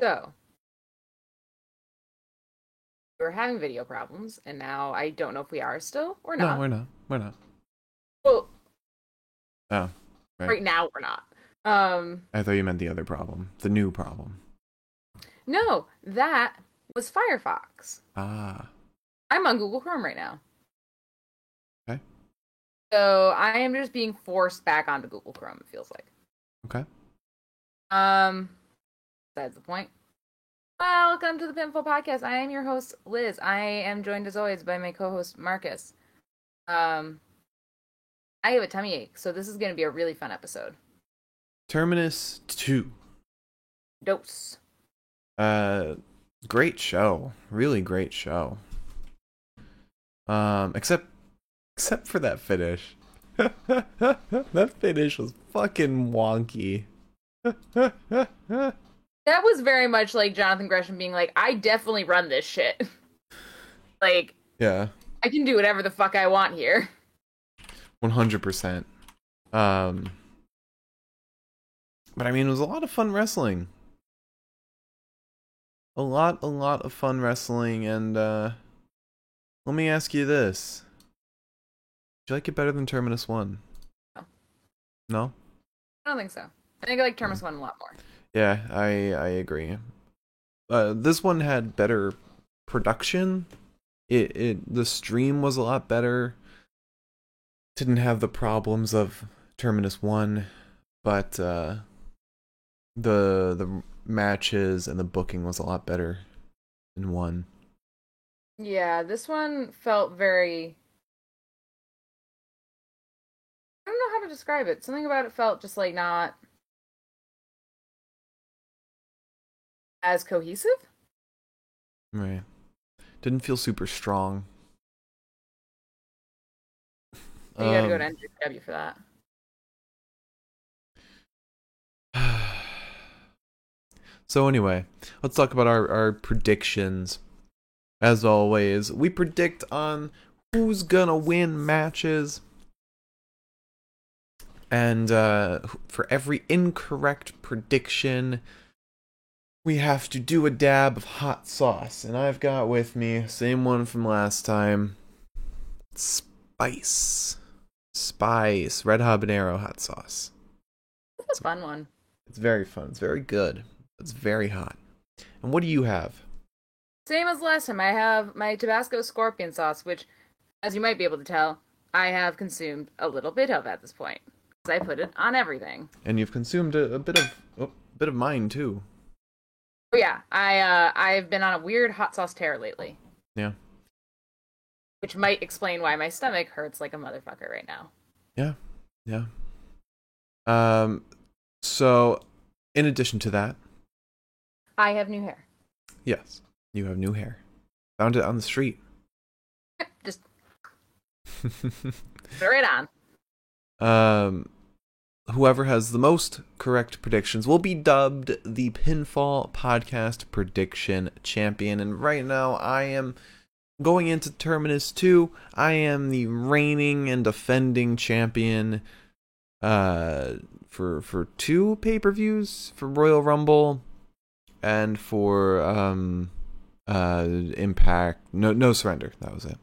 So we were having video problems, and now I don't know if we are still or not. No, we're not. We're not. well, Oh, right. right now we're not. Um, I thought you meant the other problem, the new problem. no, that was Firefox. Ah, I'm on Google Chrome right now. Okay. So I am just being forced back onto Google Chrome. It feels like. okay. Um, that's the point. Welcome to the Pinfall Podcast. I am your host, Liz. I am joined as always by my co-host Marcus. Um, I have a tummy ache, so this is going to be a really fun episode. Terminus two. Dose. Uh, great show. Really great show. Um, except, except for that finish. that finish was fucking wonky. That was very much like Jonathan Gresham being like, "I definitely run this shit. like, yeah. I can do whatever the fuck I want here." One hundred percent. Um, but I mean, it was a lot of fun wrestling. A lot, a lot of fun wrestling, and uh, let me ask you this: Do you like it better than Terminus One? No. No. I don't think so. I think I like Terminus One a lot more. Yeah, I I agree. Uh, this one had better production. It it the stream was a lot better. Didn't have the problems of Terminus One, but uh, the the matches and the booking was a lot better than one. Yeah, this one felt very. I don't know how to describe it. Something about it felt just like not as cohesive. Right. Didn't feel super strong. You gotta go Um, to NJPW for that. so anyway, let's talk about our, our predictions. As always, we predict on who's gonna win matches. And uh, for every incorrect prediction, we have to do a dab of hot sauce. And I've got with me, same one from last time, spice. Spice. Red habanero hot sauce. It's a fun one. It's very fun. It's very good. It's very hot. And what do you have? Same as last time. I have my Tabasco scorpion sauce, which, as you might be able to tell, I have consumed a little bit of at this point. I put it on everything. And you've consumed a, a bit of oh, a bit of mine too. Oh yeah, I uh, I've been on a weird hot sauce tear lately. Yeah. Which might explain why my stomach hurts like a motherfucker right now. Yeah. Yeah. Um so in addition to that, I have new hair. yes, you have new hair. Found it on the street. Just put it on. um whoever has the most correct predictions will be dubbed the Pinfall Podcast Prediction Champion. And right now, I am going into Terminus 2. I am the reigning and defending champion uh, for for two pay per views for Royal Rumble and for um, uh, Impact. No, no surrender. That was it.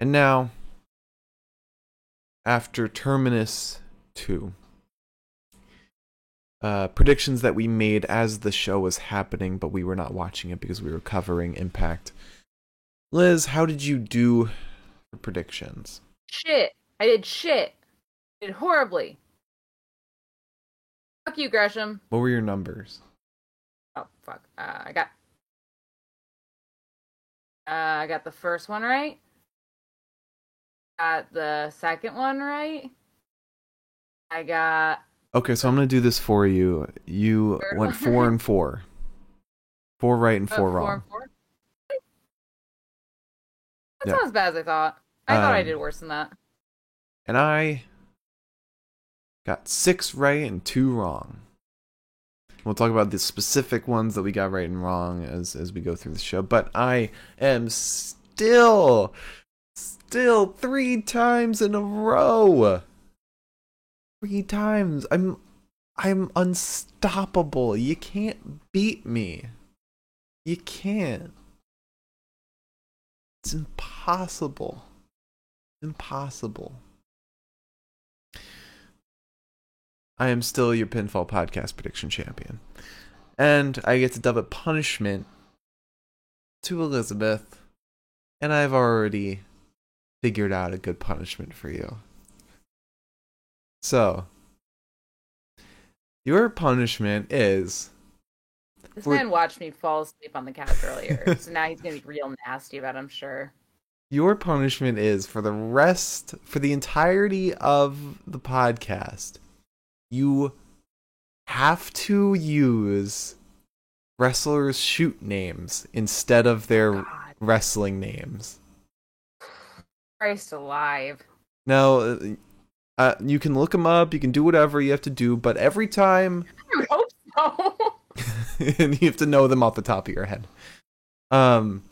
And now, after Terminus 2 uh, predictions that we made as the show was happening, but we were not watching it because we were covering Impact. Liz, how did you do for predictions? Shit. I did shit. I did horribly. Fuck you, Gresham. What were your numbers? Oh fuck. Uh, I got. Uh, I got the first one right. Got the second one right. I got. Okay, so I'm gonna do this for you. You Third went four and four. Four right and four four wrong. and four. That's Yeah. not as bad as I thought. I thought I Um, did worse than that. And I got six right and two wrong. We'll talk about the specific ones that we got right and wrong as as we go through the show. But I am still, still three times in a row. Three times. I'm. I'm unstoppable. You can't beat me. You can't. It's impossible. Impossible. I am still your pinfall podcast prediction champion. And I get to dub a punishment to Elizabeth. And I've already figured out a good punishment for you. So, your punishment is This For- man watched me fall asleep on the couch earlier, so now he's gonna be real nasty about. it, I'm sure. your punishment is for the rest for the entirety of the podcast you have to use wrestlers shoot names instead of their God, wrestling names Christ alive. now uh, you can look them up you can do whatever you have to do but every time I hope so. and you have to know them off the top of your head. Um,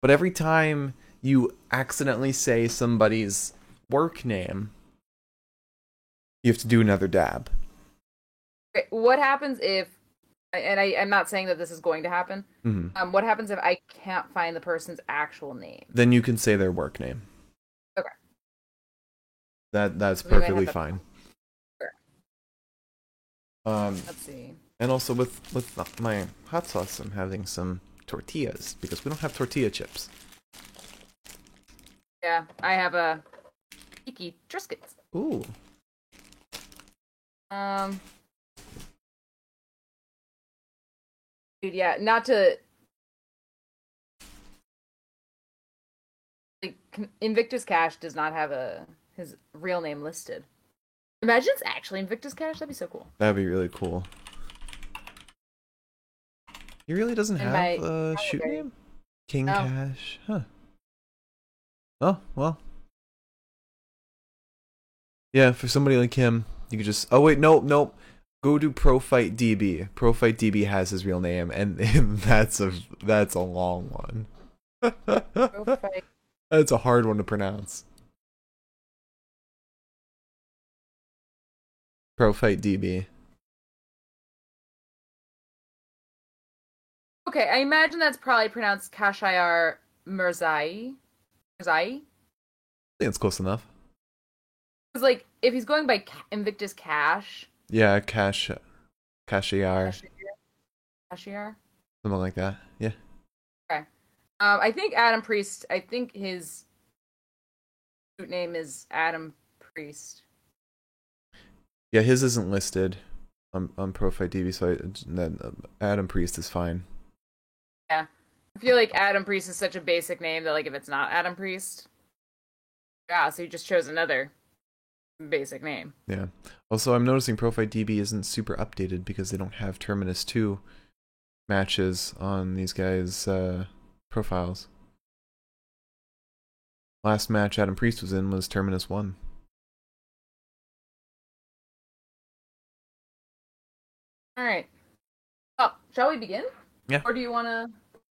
but every time you accidentally say somebody's work name, you have to do another dab. What happens if? And I, I'm not saying that this is going to happen. hmm Um, what happens if I can't find the person's actual name? Then you can say their work name. That that's perfectly fine. Um, Let's see. and also with with my hot sauce, I'm having some tortillas because we don't have tortilla chips. Yeah, I have a Tiki Triscuits. Ooh, Um, dude, yeah, not to like Invictus Cash does not have a his real name listed. Imagine it's actually Invictus Cash. That'd be so cool. that'd be really cool. He really doesn't And have my a shoot name. King oh. No. Cash, huh? Oh well. Yeah, for somebody like him, you could just. Oh wait, nope, nope. Go to Pro Fight DB. Pro Fight DB has his real name, and, and that's a that's a long one. That's a hard one to pronounce. Pro Fight DB. okay, I imagine that's probably pronounced Kashayar Mirzai. Mirzai? I think it's close enough. Because like, if he's going by Invictus Cash, Yeah, Cash, Cashier, Kashayar. something like that. Yeah. Okay. Um, I think Adam Priest. I think his name is Adam Priest. Yeah, his isn't listed on on Pro Fight DB, so I, then uh, Adam Priest is fine. Yeah, I feel like Adam Priest is such a basic name that like if it's not Adam Priest, yeah, so you just chose another basic name. Yeah. Also, I'm noticing Pro Fight DB isn't super updated because they don't have Terminus two matches on these guys' uh, profiles. Last match Adam Priest was in was Terminus one. All right. Oh, shall we begin? Yeah. Or do you want to?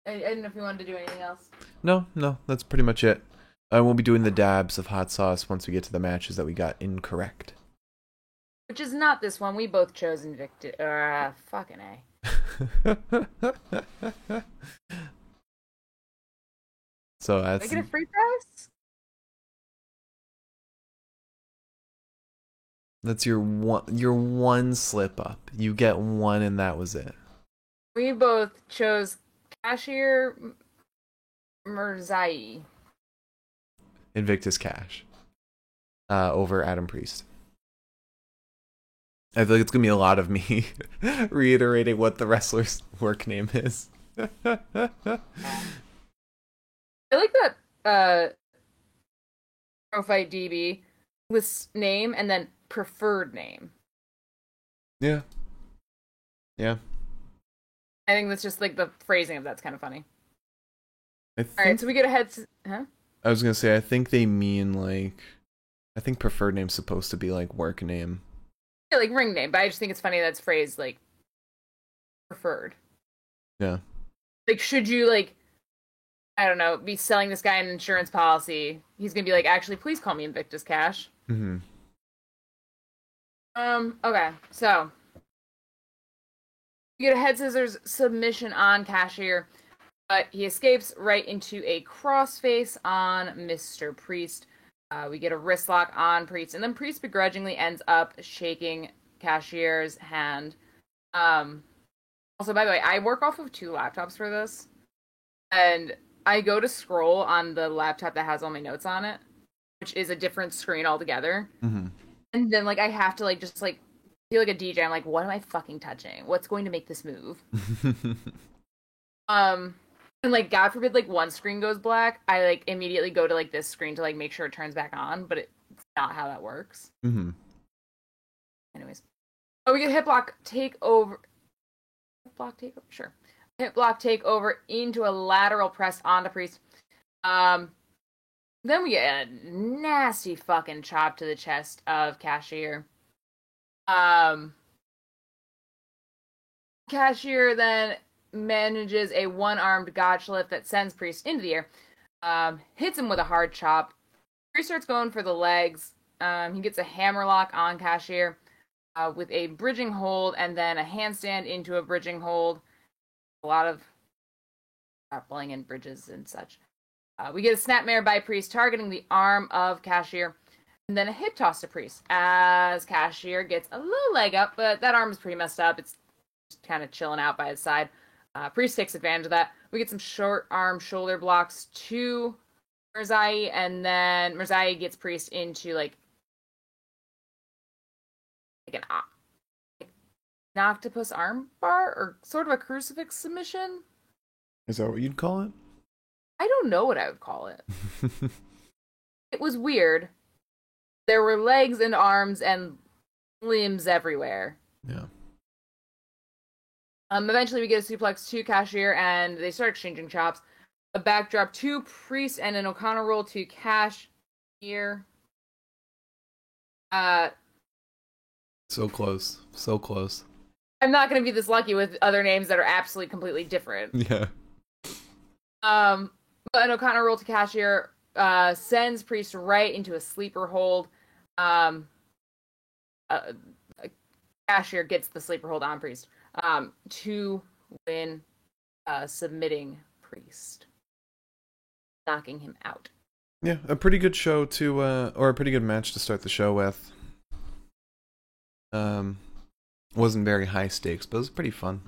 I, I didn't know if you wanted to do anything else. No, no, that's pretty much it. I will be doing the dabs of hot sauce once we get to the matches that we got incorrect. Which is not this one. We both chose Invictus. Uh, fucking a. so Did I that's get a free prize? That's your one your one slip up. You get one, and that was it. We both chose Cashier Mirzai. Invictus Cash uh, over Adam Priest. I feel like it's gonna be a lot of me reiterating what the wrestler's work name is. I like that uh Pro Fight DB with name and then preferred name. yeah, yeah. I think that's just like the phrasing of that's kind of funny. I All right, so we get ahead. To, huh? I was gonna say I think they mean like I think preferred name's supposed to be like work name. Yeah, like ring name, but I just think it's funny that's phrased like preferred. Yeah. Like, should you like, I don't know, be selling this guy an insurance policy? He's gonna be like, actually, please call me Invictus Cash. hmm Um. Okay. So You get a head scissors submission on Cashier, but he escapes right into a crossface on Mr. Priest. Uh, we get a wrist lock on Priest, and then Priest begrudgingly ends up shaking Cashier's hand. Um, also, by the way, I work off of two laptops for this, and I go to scroll on the laptop that has all my notes on it, which is a different screen altogether. Mm-hmm. And then like I have to like just like feel like a DJ. I'm like, what am I fucking touching? What's going to make this move? Um, and like God forbid, like one screen goes black, I like immediately go to like this screen to like make sure it turns back on, but it's not how that works. mm-hmm. Anyways, oh, we get hit block take over. Hit block take over, sure. Hip block take over into a lateral press onto Priest. Um, then we get a nasty fucking chop to the chest of Cashier. Um, Cashier then manages a one-armed gotch lift that sends Priest into the air. Um, hits him with a hard chop. Priest starts going for the legs. Um, he gets a hammerlock on Cashier uh, with a bridging hold and then a handstand into a bridging hold. A lot of grappling and bridges and such. Uh, we get a snapmare by Priest targeting the arm of Cashier, and then a hip toss to Priest as Cashier gets a little leg up, but that arm is pretty messed up. It's just kind of chilling out by his side. Uh, Priest takes advantage of that. We get some short arm shoulder blocks to Mirzai, and then Mirzai gets Priest into like like an, like an octopus arm bar or sort of a crucifix submission. Is that what you'd call it? I don't know what I would call it. It was weird. There were legs and arms and limbs everywhere. yeah. Um, eventually, we get a suplex to Cashier, and they start exchanging chops. A backdrop to Priest and an O'Connor roll to Cash here. Uh, So close. So close. I'm not going to be this lucky with other names that are absolutely completely different. Yeah. Um, an O'Connor roll to Cashier uh, sends Priest right into a sleeper hold. Um, uh, Cashier gets the sleeper hold on Priest um, to win, uh, submitting Priest, knocking him out. Yeah, a pretty good show to uh or a pretty good match to start the show with. Um wasn't very high stakes, but it was pretty fun.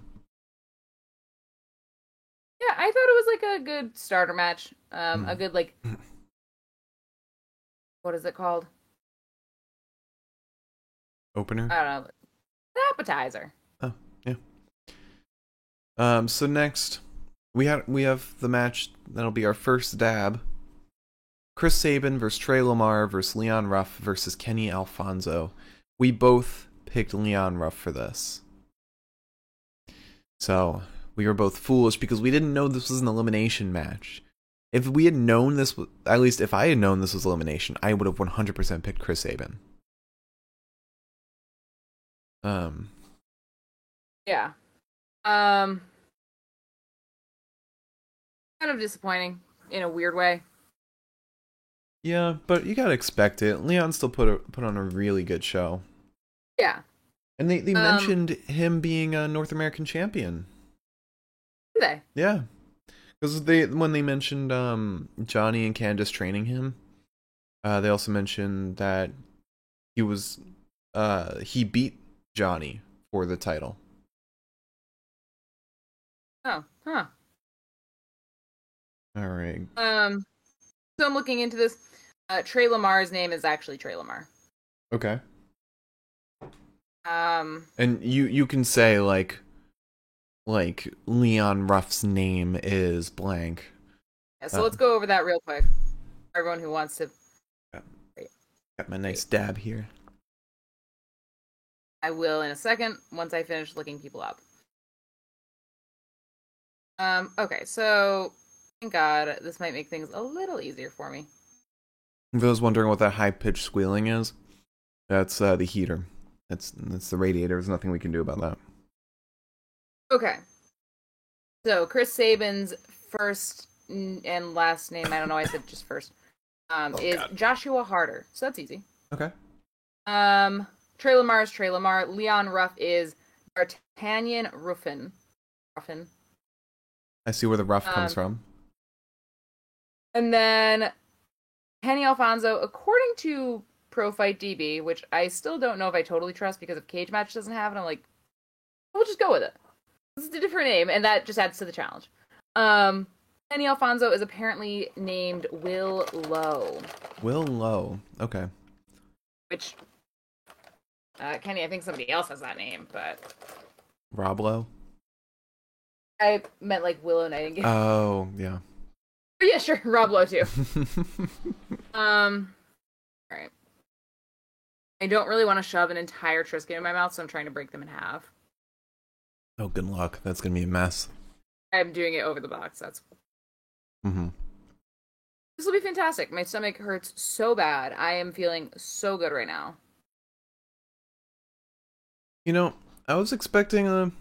Like a good starter match. Um, a Mm. good like, what is it called? Opener. I don't know, appetizer. Oh yeah. Um so next we have we have the match that'll be our first dab. Chris Sabin versus Trey Lamar versus Leon Ruff versus Kenny Alfonso. We both picked Leon Ruff for this. So we were both foolish because we didn't know this was an elimination match. If we had known this, at least if I had known this was elimination, I would have 100% picked Chris Sabin. Um, Yeah. Um, kind of disappointing in a weird way. yeah, but you gotta expect it. Leon still put a, put on a really good show, Yeah. and they they Um, mentioned him being a North American champion. They? Yeah, because they when they mentioned um Johnny and Candice training him, uh, they also mentioned that he was uh he beat Johnny for the title. Oh, huh. All right. Um, so I'm looking into this. Uh, Trey Lamar's name is actually Trey Lamar. Okay. Um, And you you can say like like Leon Ruff's name is blank. yeah, so Uh. let's go over that real quick. Everyone who wants to, Got my nice dab here. I will in a second once I finish looking people up. Um, okay, so thank God this might make things a little easier for me. If I was wondering what that high pitched squealing is, that's uh, the heater. That's that's the radiator. There's nothing we can do about that. Okay. So Chris Sabin's first and last name, I don't know, I said just first, um, Oh, is God. Joshua Harter. So that's easy. Okay. Um, Trey Lamar is Trey Lamar. Leon Ruff is D'Artagnan Ruffin. Ruffin. I see where the comes Um, from. And then Kenny Alfonso, according to Pro Fight DB, which I still don't know if I totally trust because if Cage Match doesn't have it, I'm like, we'll just go with it. This is a different name, and that just adds to the challenge. Um, Kenny Alfonso is apparently named Will Lowe, Will Lowe. Okay. which uh, Kenny, I think somebody else has that name, but Rob Lowe. I meant like Willow Nightingale. Oh, yeah. yeah, sure, Rob Lowe too. Um, all right. I don't really want to shove an entire Triscuit in my mouth, so I'm trying to break them in half. Oh, good luck. That's going to be a mess. I'm doing it over the box. That's hmm this will be fantastic. My stomach hurts so bad. I am feeling so good right now. You know, I was expecting a.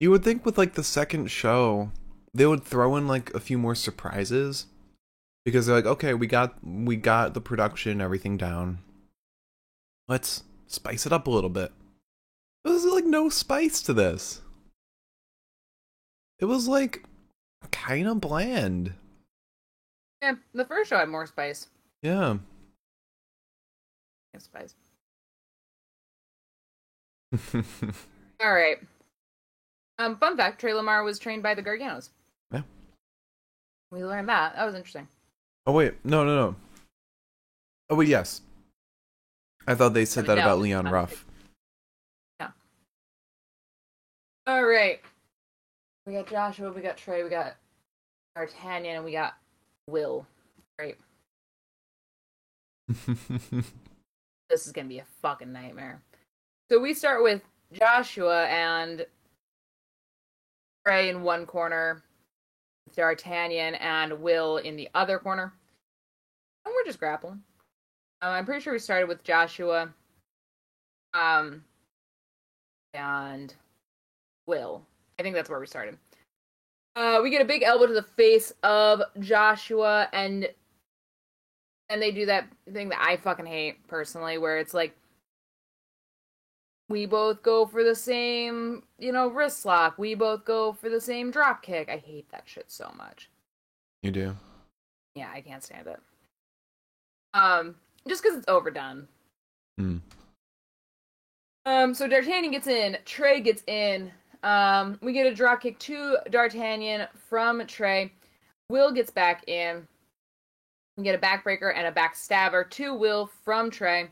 You would think with like the second show, they would throw in like a few more surprises, because they're like, okay, we got we got the production, everything down. Let's spice it up a little bit. There's like no spice to this. It was like kind of bland. Yeah, the first show had more spice. Yeah. Yeah, spice. All right. Um, fun fact: Trey Lamar was trained by the Garganos. Yeah. We learned that. That was interesting. oh wait, no, no, no. Oh wait, yes. I thought they said I mean, that no, about Leon. Ruff. All right. We got Joshua, we got Trey, we got D'Artagnan, and we got Will. Right. This is gonna be a fucking nightmare. So we start with Joshua and Trey in one corner, D'Artagnan and Will in the other corner. And we're just grappling. Um, I'm pretty sure we started with Joshua. Um and Will. I think that's where we started. Uh, we get a big elbow to the face of Joshua, and and they do that thing that I fucking hate personally, where it's like we both go for the same, you know, wrist lock. We both go for the same drop kick. I hate that shit so much. you do. Yeah, I can't stand it. Um, just because it's overdone. Hmm. Um, so D'Artagnan gets in, Trey gets in. Um, we get a drop kick to D'Artagnan from Trey. Will gets back in. We get a backbreaker and a backstabber to Will from Trey.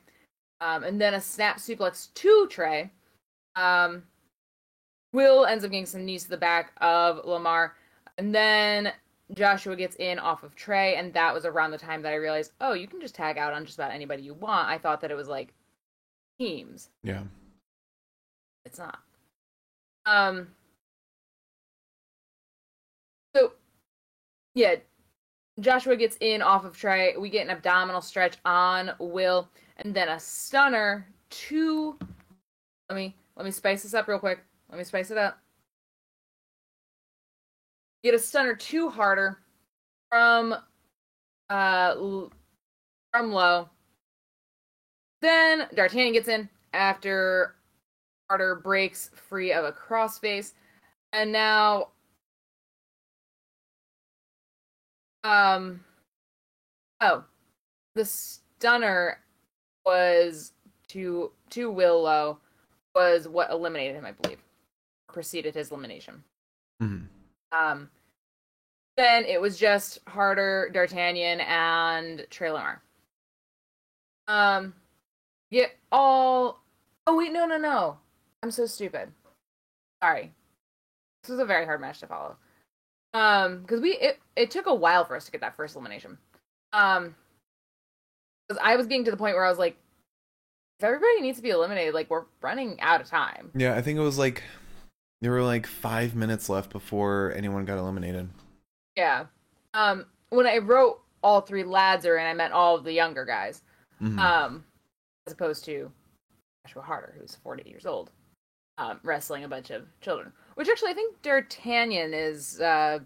Um, and then a snap suplex to Trey. Um, Will ends up getting some knees to the back of Lamar. And then Joshua gets in off of Trey. And that was around the time that I realized, oh, you can just tag out on just about anybody you want. I thought that it was like teams. Yeah. It's not. Um. So, yeah, Joshua gets in off of Trey. We get an abdominal stretch on Will, and then a stunner to. Let me let me spice this up real quick. Let me spice it up. Get a stunner two Harter from uh from Lowe. Then D'Artagnan gets in after Carter breaks free of a crossface, and now um oh the stunner was to to Willow was what eliminated him, I believe. Preceded his elimination. hmm Um then it was just Harter, D'Artagnan, and Trey Lamar. Um get all Oh wait, no no no. I'm so stupid. Sorry. This was a very hard match to follow. Um, because we it, it took a while for us to get that first elimination. Um because I was getting to the point where I was like, if everybody needs to be eliminated, like we're running out of time. Yeah, I think it was like there were like five minutes left before anyone got eliminated. Yeah. Um when I wrote all three lads are in, I meant all of the younger guys. Mhm. Um as opposed to Joshua Harter, who's 40 years old, um, wrestling a bunch of children. Which actually, I think D'Artagnan is uh,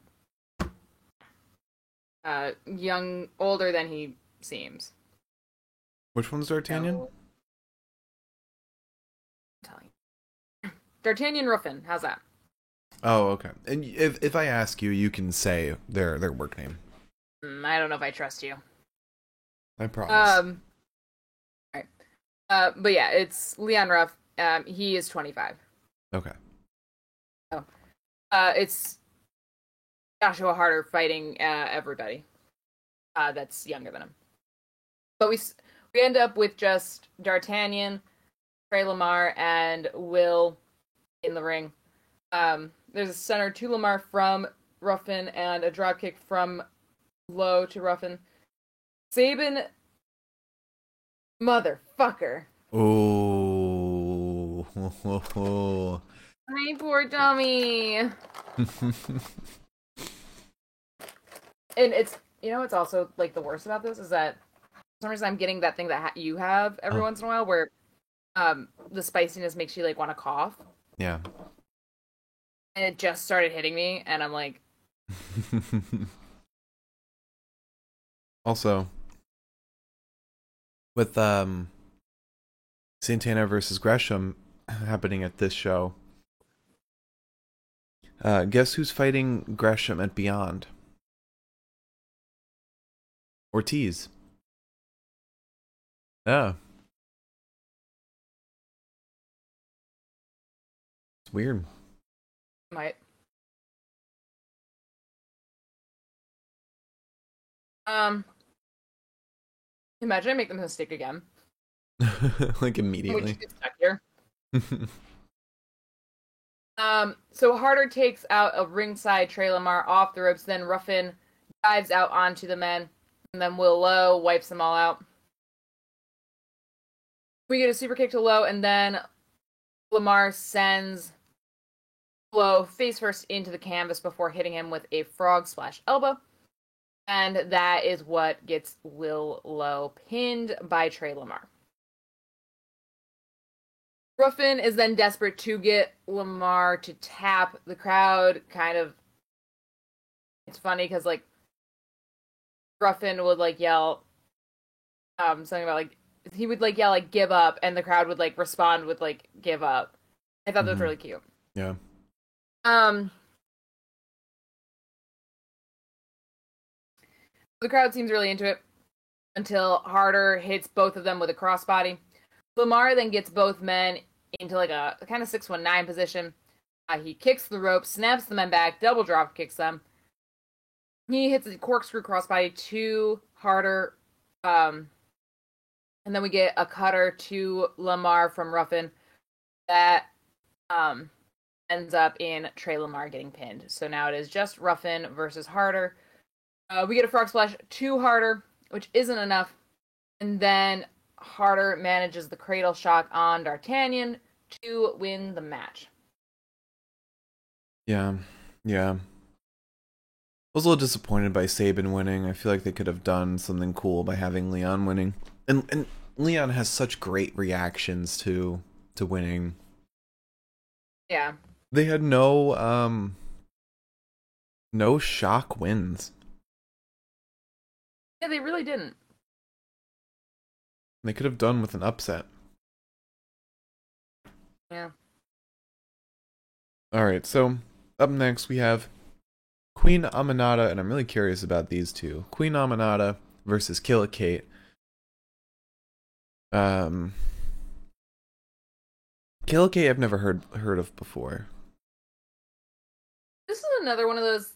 uh, young, older than he seems. Which one's D'Artagnan? So- I'm telling you. D'Artagnan Ruffin. How's that? Oh, okay. And if if I ask you, you can say their their work name. Mm, I don't know if I trust you. I promise. Um. All right. Uh, but yeah, it's Leon Ruff. Um, he is 25. okay. Uh, it's Joshua Harter fighting uh, everybody uh, that's younger than him. But we we end up with just D'Artagnan, Trey Lamar, and Will in the ring. Um, there's a center to Lamar from Ruffin and a dropkick from Lowe to Ruffin. Sabin, motherfucker. Oh. My poor dummy. and it's you know it's also like the worst about this is that for some reason I'm getting that thing that ha- you have every Oh. once in a while where um the spiciness makes you like want to cough yeah. and it just started hitting me and I'm like also, with um Santana versus Gresham happening at this show, uh, guess who's fighting Gresham at Beyond? Ortiz. Yeah. It's weird. might um imagine I make the mistake again like immediately. Um, so Harter takes out a ringside Trey Lamar off the ropes, then Ruffin dives out onto the men, and then Will Lowe wipes them all out. We get a super kick to Lowe, and then Lamar sends Lowe face first into the canvas before hitting him with a frog splash elbow. And that is what gets Will Lowe pinned by Trey Lamar. Ruffin is then desperate to get Lamar to tap. The crowd kind of. It's funny because, like, Ruffin would, like, yell um something about, like, he would, like, yell, like, give up, and the crowd would, like, respond with, like, give up. I thought that was Mhm. really cute. yeah. Um. The crowd seems really into it until Harter hits both of them with a crossbody. Lamar then gets both men into like a, kind of 619 position. Uh, he kicks the rope, snaps the men back, double drop kicks them. He hits a corkscrew crossbody to Harter. Um, and then we get a cutter to Lamar from Ruffin that um, ends up in Trey Lamar getting pinned. So now it is just Ruffin versus Harter. Uh, we get a frog splash to Harter, which isn't enough. And then Harter manages the cradle shock on D'Artagnan to win the match. Yeah, yeah. I was a little disappointed by Sabin winning. I feel like they could have done something cool by having Leon winning. And and Leon has such great reactions to to winning. Yeah. They had no um no shock wins. Yeah, they really didn't. They could have done with an upset. Yeah. All right, so up next we have Queen Aminata, and I'm really curious about these two. Queen Aminata versus Killa Kate. Um, Killa Kate I've never heard heard of before. This is another one of those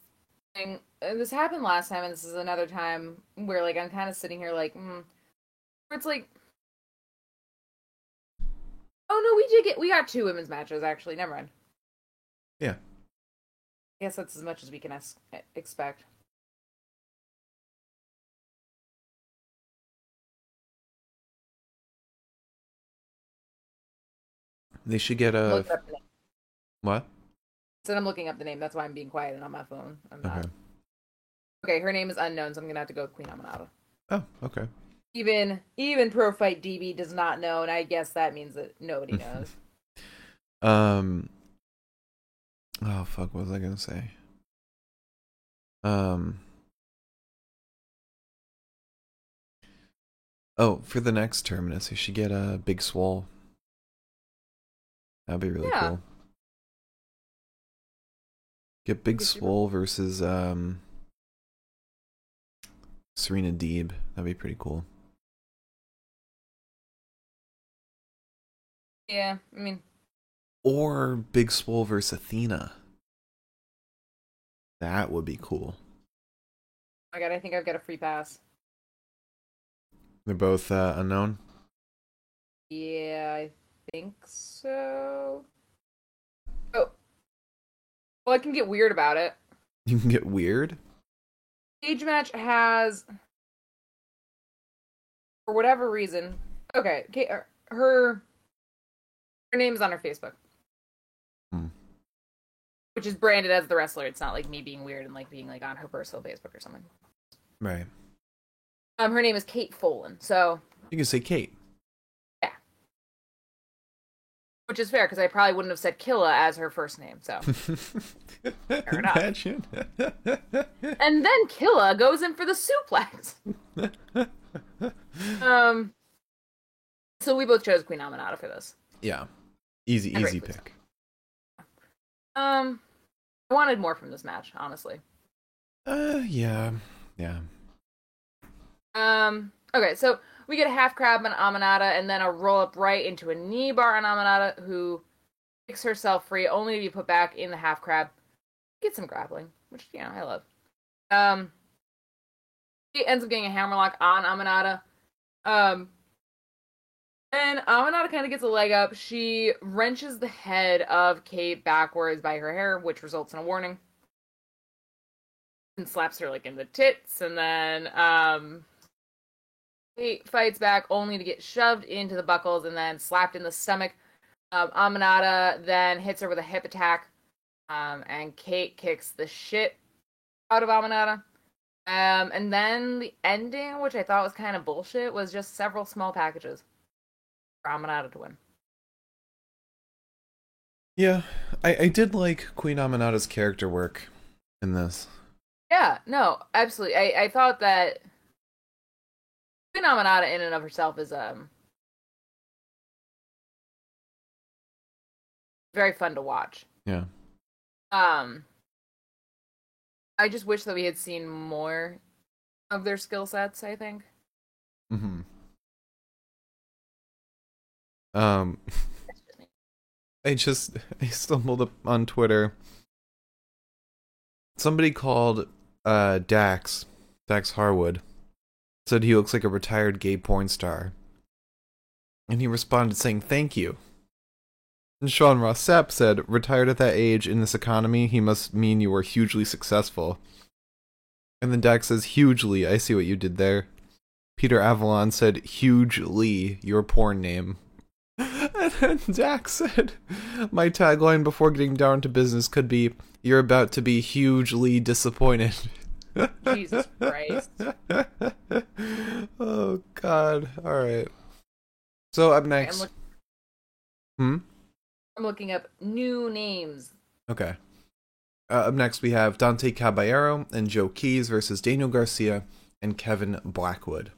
thing. uh, This happened last time, and this is another time where like I'm kind of sitting here like, mm, where it's like, oh no, we did get we got two women's matches actually. Never mind. Yeah. I guess that's as much as we can es- expect. They should get a looking up the name. what? So I'm looking up the name. That's why I'm being quiet and on my phone. I'm not. Okay. Okay, her name is unknown, so I'm gonna have to go with Queen Aminata. Oh, okay. Even even Pro Fight DB does not know, and I guess that means that nobody knows. Um. Oh fuck! What was I gonna say? Um. Oh, for the next terminus, you should get a big swole. That'd be really Yeah. cool. Get Big Swole versus um Serena Deeb. That'd be pretty cool. Yeah, I mean, Or Big Swole versus Athena. That would be cool. I got. I think I've got a free pass. They're both uh, unknown. Yeah, I think so. Oh, well, I can get weird about it. You can get weird. Cage match has, for whatever reason, okay, Ka- uh, her her name's on her Facebook, Hmm. which is branded as the wrestler. It's not like me being weird and like being like on her personal Facebook or something. Right. Um, her name is Kate Folan, so You can say Kate. Yeah. Which is fair because I probably wouldn't have said Killa as her first name. So, fair enough. Imagine. and then Killa goes in for the suplex. Um, so we both chose Queen Aminata for this. yeah. Easy, easy pick. Um, I wanted more from this match, honestly. Uh, yeah. Yeah. Um, okay, so we get a half crab on Aminata and then a roll up right into a knee bar on Aminata who kicks herself free only to be put back in the half crab. Get some grappling, which, you know, I love. Um, he ends up getting a hammerlock on Aminata. Um, and Aminata kind of gets a leg up. She wrenches the head of Kate backwards by her hair, which results in a warning. And slaps her like in the tits, and then um Kate fights back only to get shoved into the buckles and then slapped in the stomach. Um, Aminata then hits her with a hip attack, um, and Kate kicks the shit out of Aminata. Um, and then the ending, which I thought was kind of bullshit, was just several small packages Aminata to win. Yeah. I, I did like Queen Aminata's character work in this. Yeah, no, absolutely. I, I thought that Queen Aminata in and of herself is um very fun to watch. Yeah. Um I just wish that we had seen more of their skill sets, I think. Mm-hmm. Um, I just I stumbled up on Twitter. Somebody called uh Dax Dax Harwood said he looks like a retired gay porn star, and he responded saying thank you. And Sean Ross Sapp said, "Retired at that age in this economy, he must mean you were hugely successful." And then Dax says, "Hugely, I see what you did there." Peter Avalon said, "Hugely, your porn name." Said, "My tagline before getting down to business could be, you're about to be hugely disappointed." Jesus Christ. oh God! All right. So up I'm, next, look- hmm. I'm looking up new names. Okay. Uh, up next, we have Dante Caballero and Joe Keys versus Daniel Garcia and Kevin Blackwood.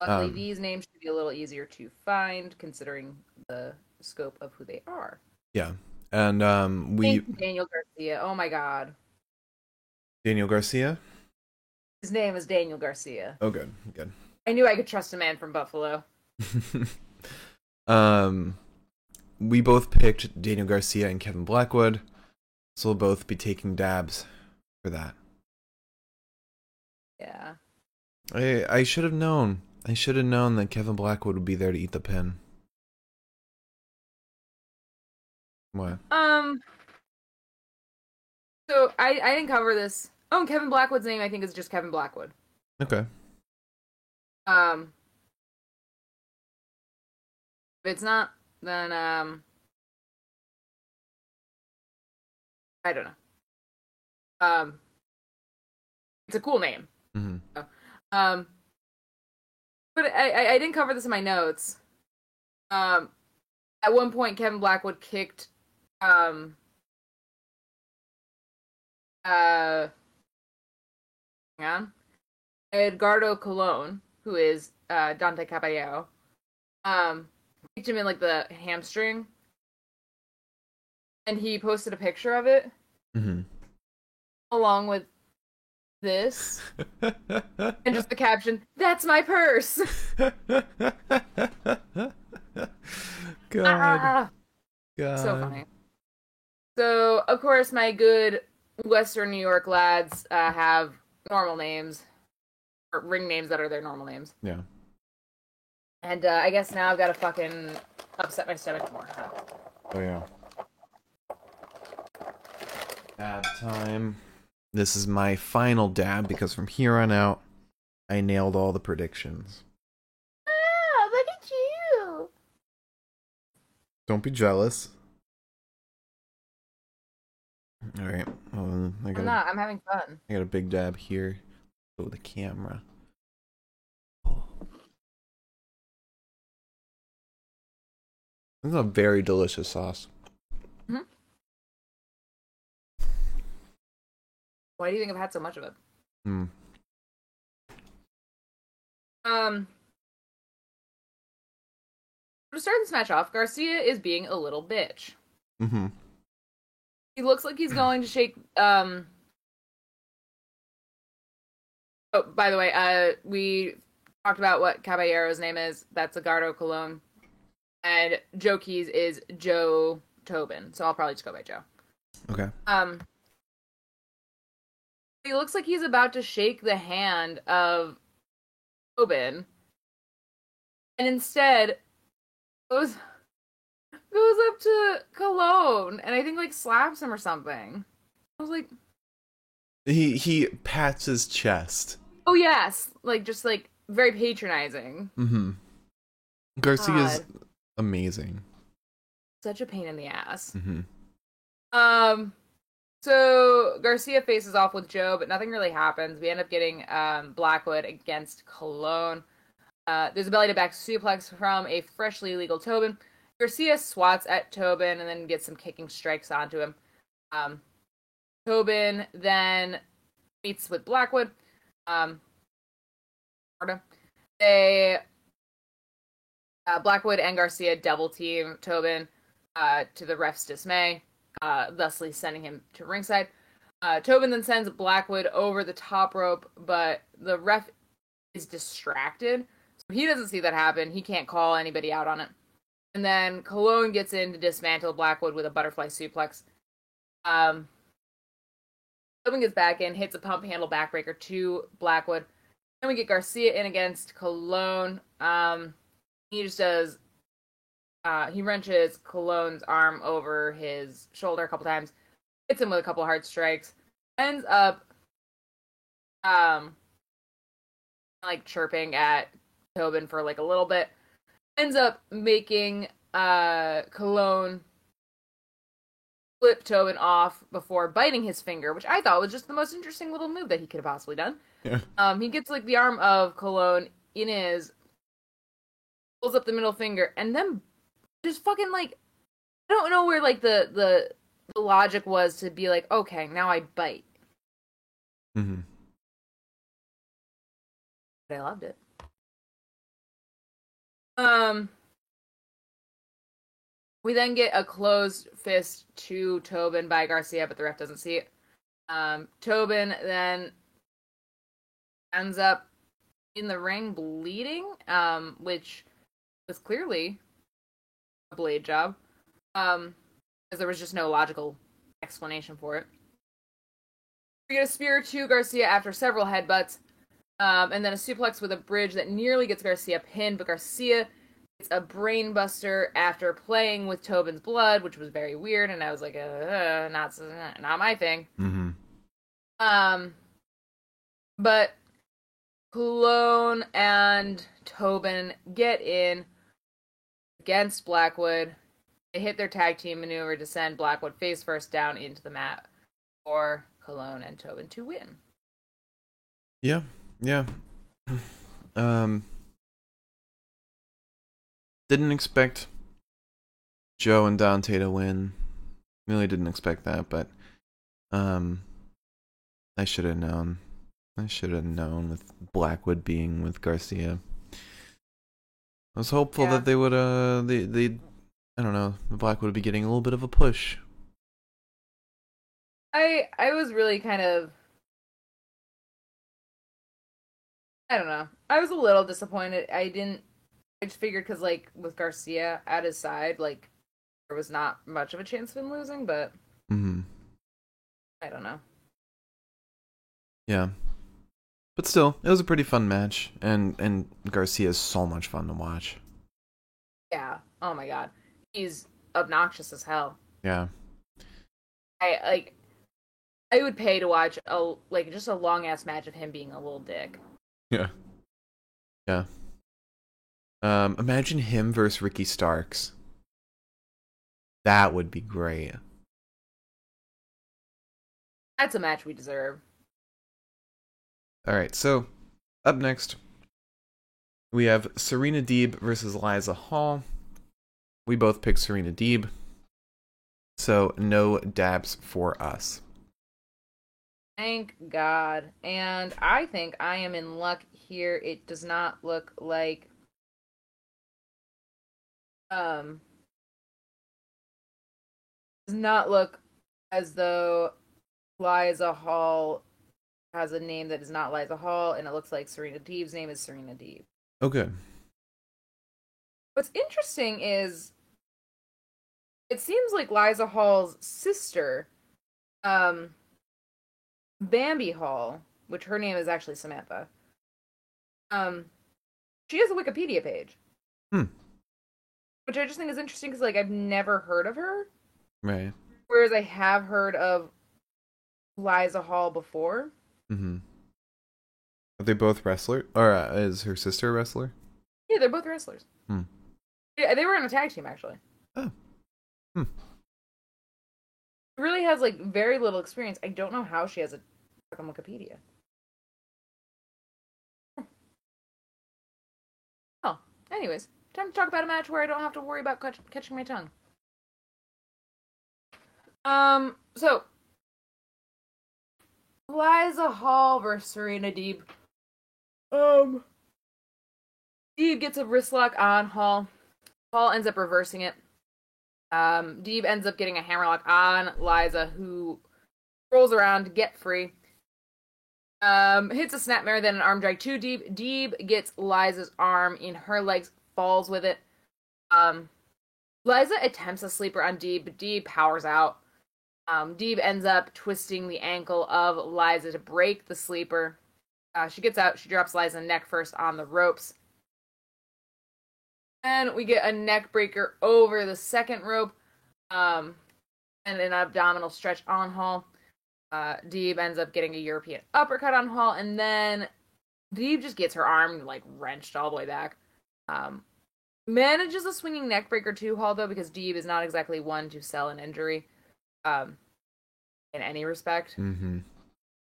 Luckily, Um, these names should be a little easier to find considering the scope of who they are. Yeah, and um, we Daniel Garcia. Oh my god. Daniel Garcia. His name is Daniel Garcia. Oh, good, good. I knew I could trust a man from Buffalo. um, we both picked Daniel Garcia and Kevin Blackwood, so we'll both be taking dabs for that. Yeah. I I should have known. I should have known that Kevin Blackwood would be there to eat the pin. What? Um. So I I didn't cover this. Oh, and Kevin Blackwood's name I think is just Kevin Blackwood. Okay. Um. If it's not, then um. I don't know. Um. It's a cool name. hmm Um, but I, I, I didn't cover this in my notes. Um, at one point, Kevin Blackwood kicked, um, uh, hang on, Edgardo Colon, who is uh, Dante Caballero, um, kicked him in like the hamstring, and he posted a picture of it, Mm-hmm. along with this and just the caption, "That's my purse." God. Ah, God. so funny. So, of course, my good Western New York lads uh, have normal names or ring names that are their normal names. Yeah. And uh, I guess now I've got to fucking upset my stomach more. Oh yeah. Dab time. This is my final dab because from here on out, I nailed all the predictions. Ah, look at you! Don't be jealous. All right. Well, I got I'm a, not. I'm having fun. I got a big dab here. Oh, the camera. Oh. This is a very delicious sauce. Why do you think I've had so much of it? Mm. Um, to start this match off, Garcia is being a little bitch. Mm-hmm. He looks like he's going to shake. Um. Oh, by the way, uh, we talked about what Caballero's name is. That's Agardo Colon, and Joe Keys is Joe Tobin. So I'll probably just go by Joe. Okay. Um, he looks like he's about to shake the hand of Tobin, and instead goes goes up to Colon and I think like slaps him or something. I was like, He he pats his chest. oh yes, like just like very patronizing. Mm-hmm. Garcia's God. amazing. Such a pain in the ass. Mm-hmm. Um, so Garcia faces off with Joe, but nothing really happens. We end up getting um, Blackwood against Colon. Uh, there's a belly to back suplex from a freshly legal Tobin. Garcia swats at Tobin and then gets some kicking strikes onto him. Um, Tobin then meets with Blackwood. Um, they uh, Blackwood and Garcia double team Tobin uh, to the ref's dismay, uh, thusly sending him to ringside. Uh, Tobin then sends Blackwood over the top rope, but the ref is distracted. So he doesn't see that happen. He can't call anybody out on it. And then Colon gets in to dismantle Blackwood with a butterfly suplex. Um, Tobin gets back in, hits a pump handle backbreaker to Blackwood. Then we get Garcia in against Cologne. Um, he just does uh, he wrenches Colon's arm over his shoulder a couple times, hits him with a couple hard strikes, ends up um like chirping at Tobin for like a little bit, ends up making uh Colon flip Tobin off before biting his finger, which I thought was just the most interesting little move that he could have possibly done. Yeah. Um, he gets like the arm of Colon in his, pulls up the middle finger, and then just fucking like, I don't know where like the the the logic was to be like, okay, now I bite. Mm-hmm. But I loved it. Um, we then get a closed fist to Tobin by Garcia, but the ref doesn't see it. Um, Tobin then ends up in the ring bleeding, um, which was clearly blade job, um, because there was just no logical explanation for it. We get a spear to Garcia after several headbutts, um, and then a suplex with a bridge that nearly gets Garcia pinned, but Garcia gets a brainbuster after playing with Tobin's blood, which was very weird, and I was like, uh, not not my thing. Mm-hmm. Um, but Colon and Tobin get in against Blackwood. They hit their tag team maneuver to send Blackwood face first down into the mat for Colon and Tobin to win. Yeah. Yeah. Um. Didn't expect Joe and Dante to win. Really didn't expect that, but um, I should have known. I should have known with Blackwood being with Garcia. I was hopeful Yeah. that they would uh they they I don't know, the black would be getting a little bit of a push. I I was really kind of I don't know. I was a little disappointed. I didn't. I just figured because like with Garcia at his side, like there was not much of a chance of him losing, but hmm I don't know. Yeah. But still, it was a pretty fun match, and and Garcia is so much fun to watch. Yeah. Oh my god, he's obnoxious as hell. Yeah. I like. I would pay to watch a like just a long ass match of him being a little dick. Yeah. Yeah. Um, imagine him versus Ricky Starks. That would be great. That's a match we deserve. All right, so up next, we have Serena Deeb versus Liza Hall. We both picked Serena Deeb, so no dabs for us. Thank God. And I think I am in luck here. It does not look like um does not look as though Liza Hall has a name that is not Liza Hall, and it looks like Serena Deeb's name is Serena Deeb. Okay. What's interesting is it seems like Liza Hall's sister, um, Bambi Hall, which her name is actually Samantha. Um, she has a Wikipedia page. Hmm. Which I just think is interesting because like I've never heard of her, Right. whereas I have heard of Liza Hall before. Mm-hmm. Are they both wrestlers? Or uh, is her sister a wrestler? Yeah, they're both wrestlers. Hmm. Yeah, they were in a tag team actually. Oh. Hmm. Really has like very little experience. I don't know how she has a fucking Wikipedia. Oh, anyways, time to talk about a match where I don't have to worry about catch- catching my tongue. Um, so Liza Hall versus Serena Deeb. Um, Deeb gets a wrist lock on Hall. Hall ends up reversing it. Um, Deeb ends up getting a hammerlock on Liza, who rolls around to get free. Um, hits a snapmare, then an arm drag to Deeb. Deeb gets Liza's arm in her legs, falls with it. Um, Liza attempts a sleeper on Deeb, but Deeb powers out. Um, Deeb ends up twisting the ankle of Liza to break the sleeper. Uh, she gets out. She drops Liza neck first on the ropes. And we get a neck breaker over the second rope. Um, and an abdominal stretch on Hall. Uh, Deeb ends up getting a European uppercut on Hall, and then Deeb just gets her arm like wrenched all the way back. Um, manages a swinging neck breaker to Hall though, because Deeb is not exactly one to sell an injury, um, in any respect, Mm-hmm.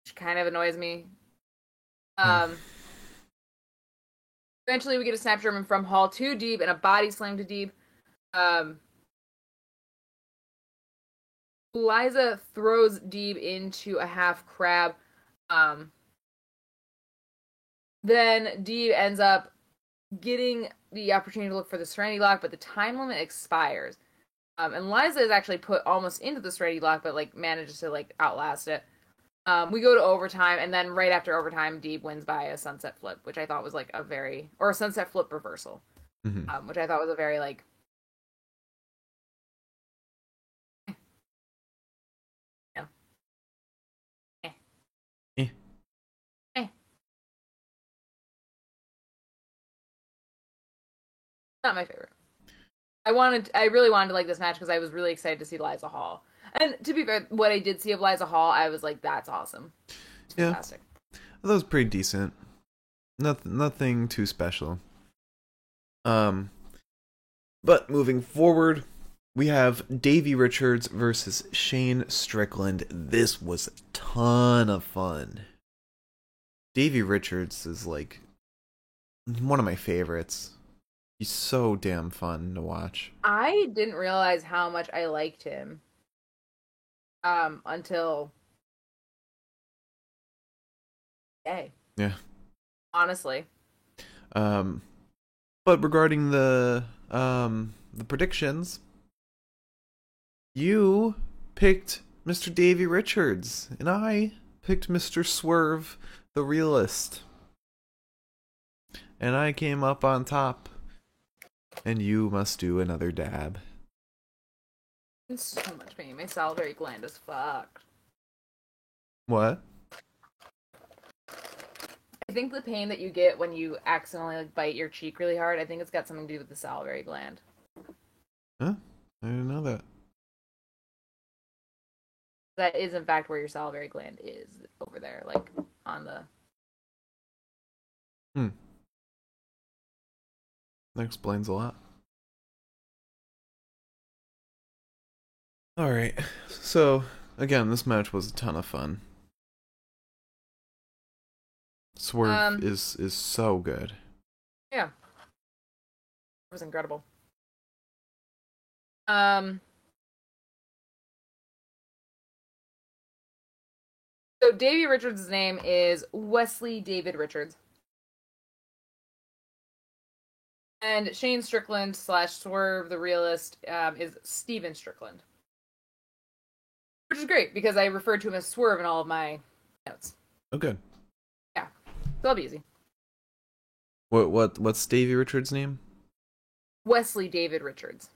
which kind of annoys me. Um, eventually, we get a snap German from Hall to Deeb and a body slam to Deeb. Um, Liza throws Deeb into a half crab. Um, then Deeb ends up getting the opportunity to look for the Serenity Lock, but the time limit expires. Um, and Liza is actually put almost into the Serenity Lock, but like manages to like outlast it. Um, we go to overtime, and then right after overtime, Deeb wins by a sunset flip, which I thought was like a very or a sunset flip reversal, Mm-hmm. um, which I thought was a very like eh, Eh. eh. Not my favorite. I wanted, I really wanted to like this match because I was really excited to see Liza Hall. And to be fair, what I did see of Liza Hall, I was like, that's awesome. It's Yeah. fantastic. That was pretty decent. Nothing, nothing too special. Um, but moving forward, we have Davey Richards versus Shane Strickland. This was a ton of fun. Davey Richards is like one of my favorites. He's so damn fun to watch. I didn't realize how much I liked him um until hey Yeah. honestly Um, but regarding the um the predictions, you picked Mr. Davy Richards, and I picked Mr. Swerve, the realist. And I came up on top. And you must do another dab. It's so much pain. My salivary gland is fucked. What? I think the pain that you get when you accidentally like bite your cheek really hard, I think it's got something to do with the salivary gland. Huh? I didn't know that. That is in fact where your salivary gland is over there, like on the hmm. That explains a lot. Alright, so again, this match was a ton of fun. Swerve Um, is is so good. Yeah. It was incredible. Um So Davey Richards' name is Wesley David Richards. And Shane Strickland slash Swerve the realist um, is Steven Strickland. Which is great because I referred to him as Swerve in all of my notes. Oh, good. Yeah. So that'll be easy. What what what's Davey Richards' name? Wesley David Richards.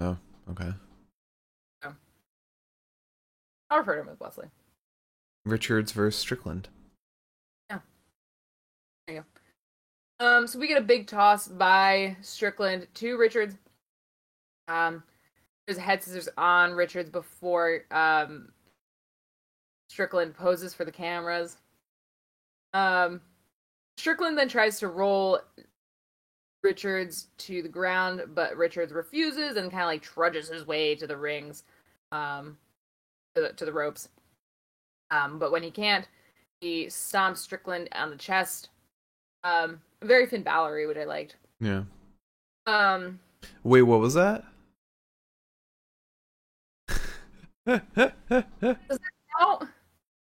Oh, okay. I'll refer to him as Wesley. Richards versus Strickland. Um, so we get a big toss by Strickland to Richards. Um, there's a head scissors on Richards before um Strickland poses for the cameras. Um, Strickland then tries to roll Richards to the ground, but Richards refuses and kind of like trudges his way to the rings, um, to the, to the ropes. Um, but when he can't, he stomps Strickland on the chest. Um, very Finn Balor, what I liked. Yeah. Um, Wait, what was that? oh,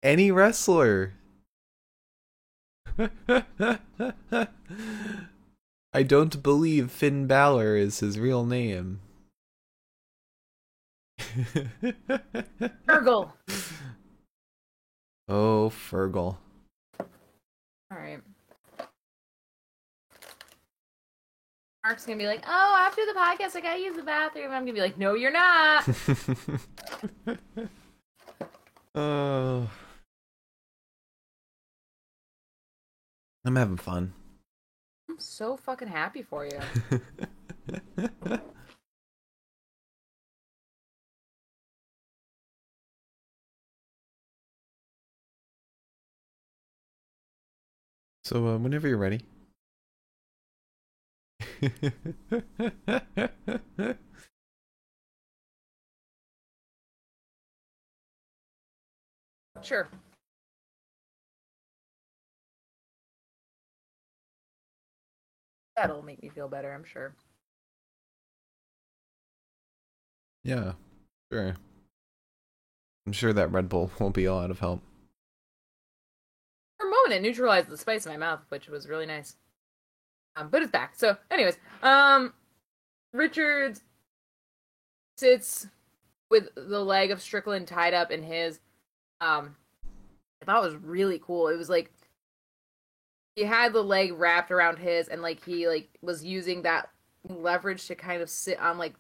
Any wrestler. I don't believe Finn Balor is his real name. Fergal. oh, Fergal. All right. Mark's gonna be like, "Oh, after the podcast, I gotta use the bathroom." I'm gonna be like, "No, you're not." oh. I'm having fun. I'm so fucking happy for you. so, uh, whenever you're ready. Sure. That'll make me feel better, I'm sure. yeah, sure. I'm sure that Red Bull won't be a lot of help. For a moment, it neutralized the spice in my mouth, which was really nice. Um, but it's back. So, anyways, um, Richards sits with the leg of Strickland tied up in his. Um, I thought it was really cool. It was like he had the leg wrapped around his, and like he like was using that leverage to kind of sit on like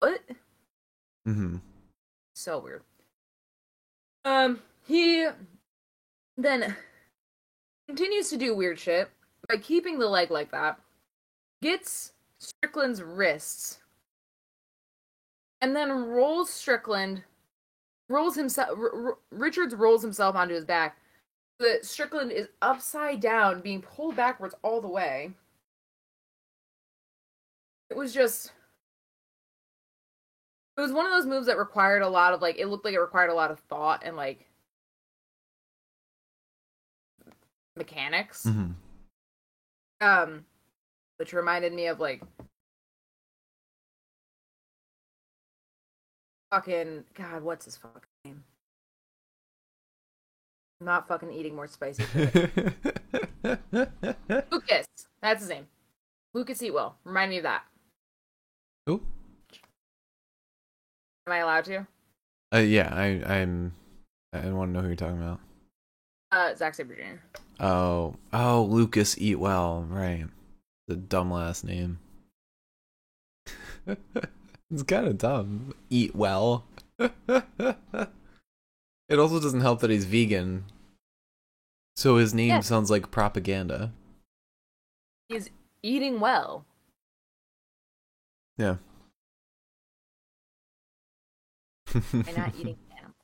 foot. Mm-hmm. So weird. Um, he then continues to do weird shit by keeping the leg like that, gets Strickland's wrists, and then rolls Strickland, rolls himself. R- R- Richards rolls himself onto his back. so that Strickland is upside down, being pulled backwards all the way. It was just. It was one of those moves that required a lot of like. It looked like it required a lot of thought and like mechanics. Mm-hmm. Um, which reminded me of like fucking God, what's his fucking name? I'm not fucking eating more spicy. Lucas, that's his name. Lucas Eatwell. Remind me of that. Who? Am I allowed to? Uh, yeah, I I'm I want to know who you're talking about. Uh, Zack Sabre Jr. Oh, oh, Lucas Eat Well, right? The dumb last name. it's kind of dumb. Eat well. it also doesn't help that he's vegan. So his name Yeah. sounds like propaganda. He's eating well. Yeah. and not eating animals.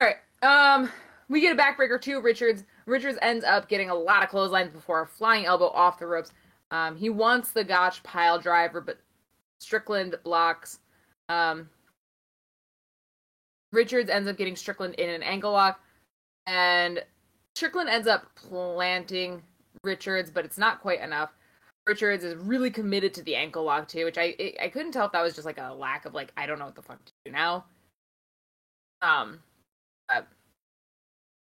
All right. Um, we get a backbreaker too. Richards Richards ends up getting a lot of clotheslines before a flying elbow off the ropes. Um, he wants the Gotch pile driver, but Strickland blocks. Um, Richards ends up getting Strickland in an ankle lock, and Strickland ends up planting Richards, but it's not quite enough. Richards is really committed to the ankle lock too, which I I couldn't tell if that was just like a lack of like I don't know what the fuck to do now. Um, but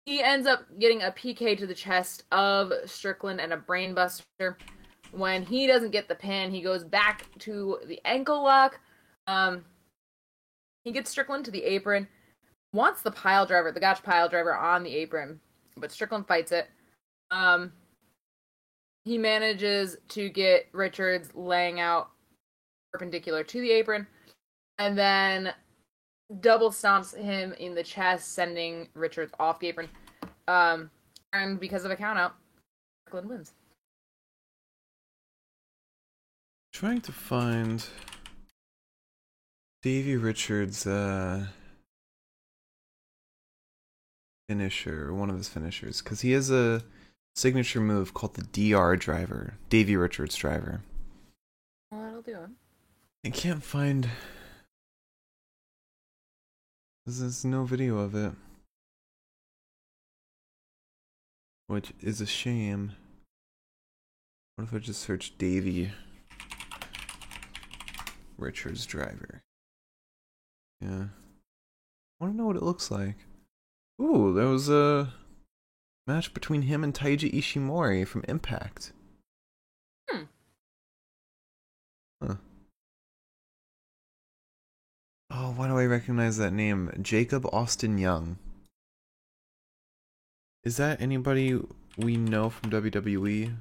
he ends up getting a PK to the chest of Strickland and a brainbuster. When he doesn't get the pin, he goes back to the ankle lock. Um, he gets Strickland to the apron, wants the pile driver, the Gotch pile driver on the apron, but Strickland fights it. Um, he manages to get Richards laying out perpendicular to the apron, and then double stomps him in the chest, sending Richards off the apron. Um, and because of a countout, Strickland wins. Trying to find Davy Richards' uh, finisher, one of his finishers, because he has a signature move called the DR driver, Davy Richards driver. Well, that'll do it. I can't find. There's no video of it. Which is a shame. What if I just search Davy Richards driver? Yeah. I want to know what it looks like. Ooh, there was a match between him and Taiji Ishimori from Impact. Oh, why do I recognize that name? Jacob Austin Young. Is that anybody we know from? WWE?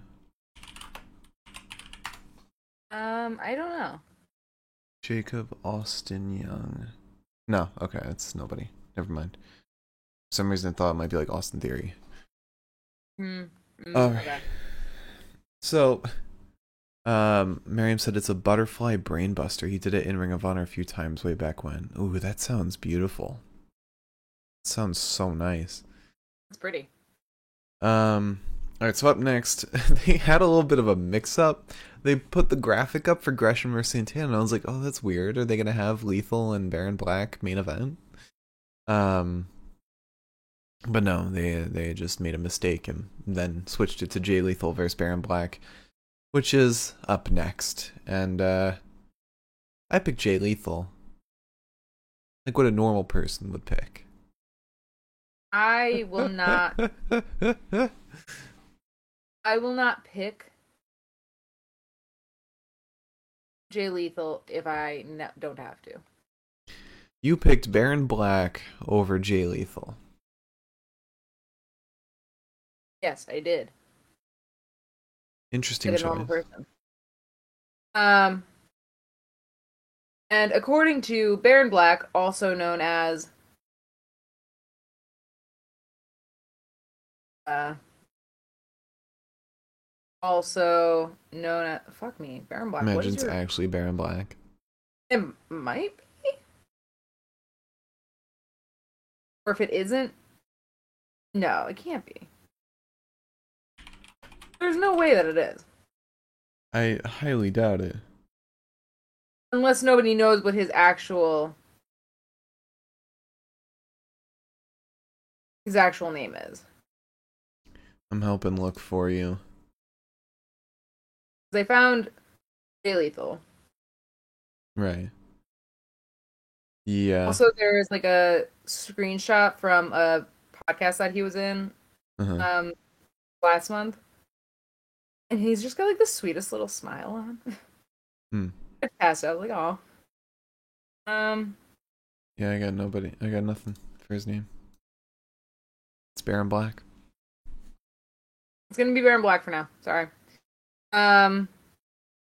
Um, I don't know. Jacob Austin Young. No, okay, it's nobody. Never mind. For some reason I thought it might be like Austin Theory. Hmm. Mm, Alright. okay. So, um, Miriam said it's a butterfly brainbuster. He did it in Ring of Honor a few times way back when. Ooh, that sounds beautiful. sounds so nice. It's pretty. Um, all right. So up next, they had a little bit of a mix-up. They put the graphic up for Gresham versus Santana. And I was like, oh, that's weird. Are they gonna have Lethal and Baron Black main event? Um, but no, they they just made a mistake and then switched it to Jay Lethal versus Baron Black, which is up next. And uh, I picked Jay Lethal, like what a normal person would pick. I will not. I will not pick Jay Lethal if I no, don't have to. You picked Baron Black over Jay Lethal. Yes, I did. Interesting Like a normal choice. person. Um, and according to Baron Black, also known as uh, also known as fuck me, Baron Black. Imagine it's your? actually Baron Black. It might be, or if it isn't, no, it can't be. There's no way that it is. I highly doubt it. Unless nobody knows what his actual his actual name is. I'm helping look for you. They found Jay Lethal. Right. Yeah. Also, there's like a screenshot from a podcast that he was in uh-huh. um last month, and he's just got like the sweetest little smile on. Hmm. I passed out like, oh, Um, Yeah, I got nobody. I got nothing for his name. It's Baron Black. it's gonna be Baron Black for now. Sorry. Um,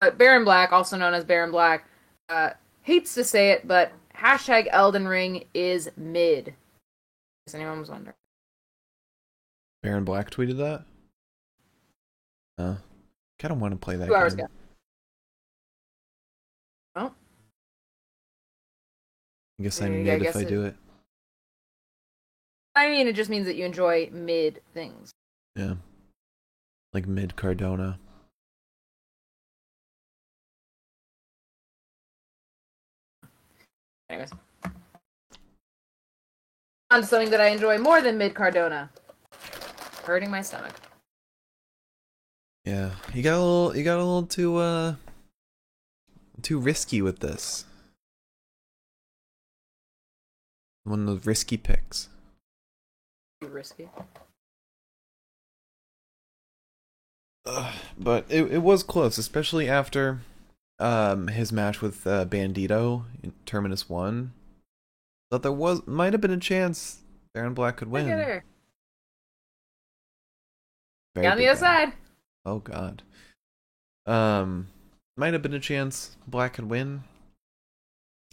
but Baron Black, also known as Baron Black, uh, hates to say it, but hashtag Elden Ring is mid. If anyone was wondering. Baron Black tweeted that. Uh, I don't want to play that. Two hours game. ago. Oh, I guess I'm mid guess if I it- do it. I mean, it just means that you enjoy mid things. Yeah. Like mid Cardona. Anyways. On to something that I enjoy more than mid Cardona. Hurting my stomach. Yeah, you got a little. You got a little too uh, too risky with this. One of those risky picks. Too risky. Ugh, but it it was close, especially after um his match with uh, Bandito in Terminus One. Thought there was might have been a chance Baron Black could win. Very Get on the other guy. side. Oh God. Um, might have been a chance Black could win,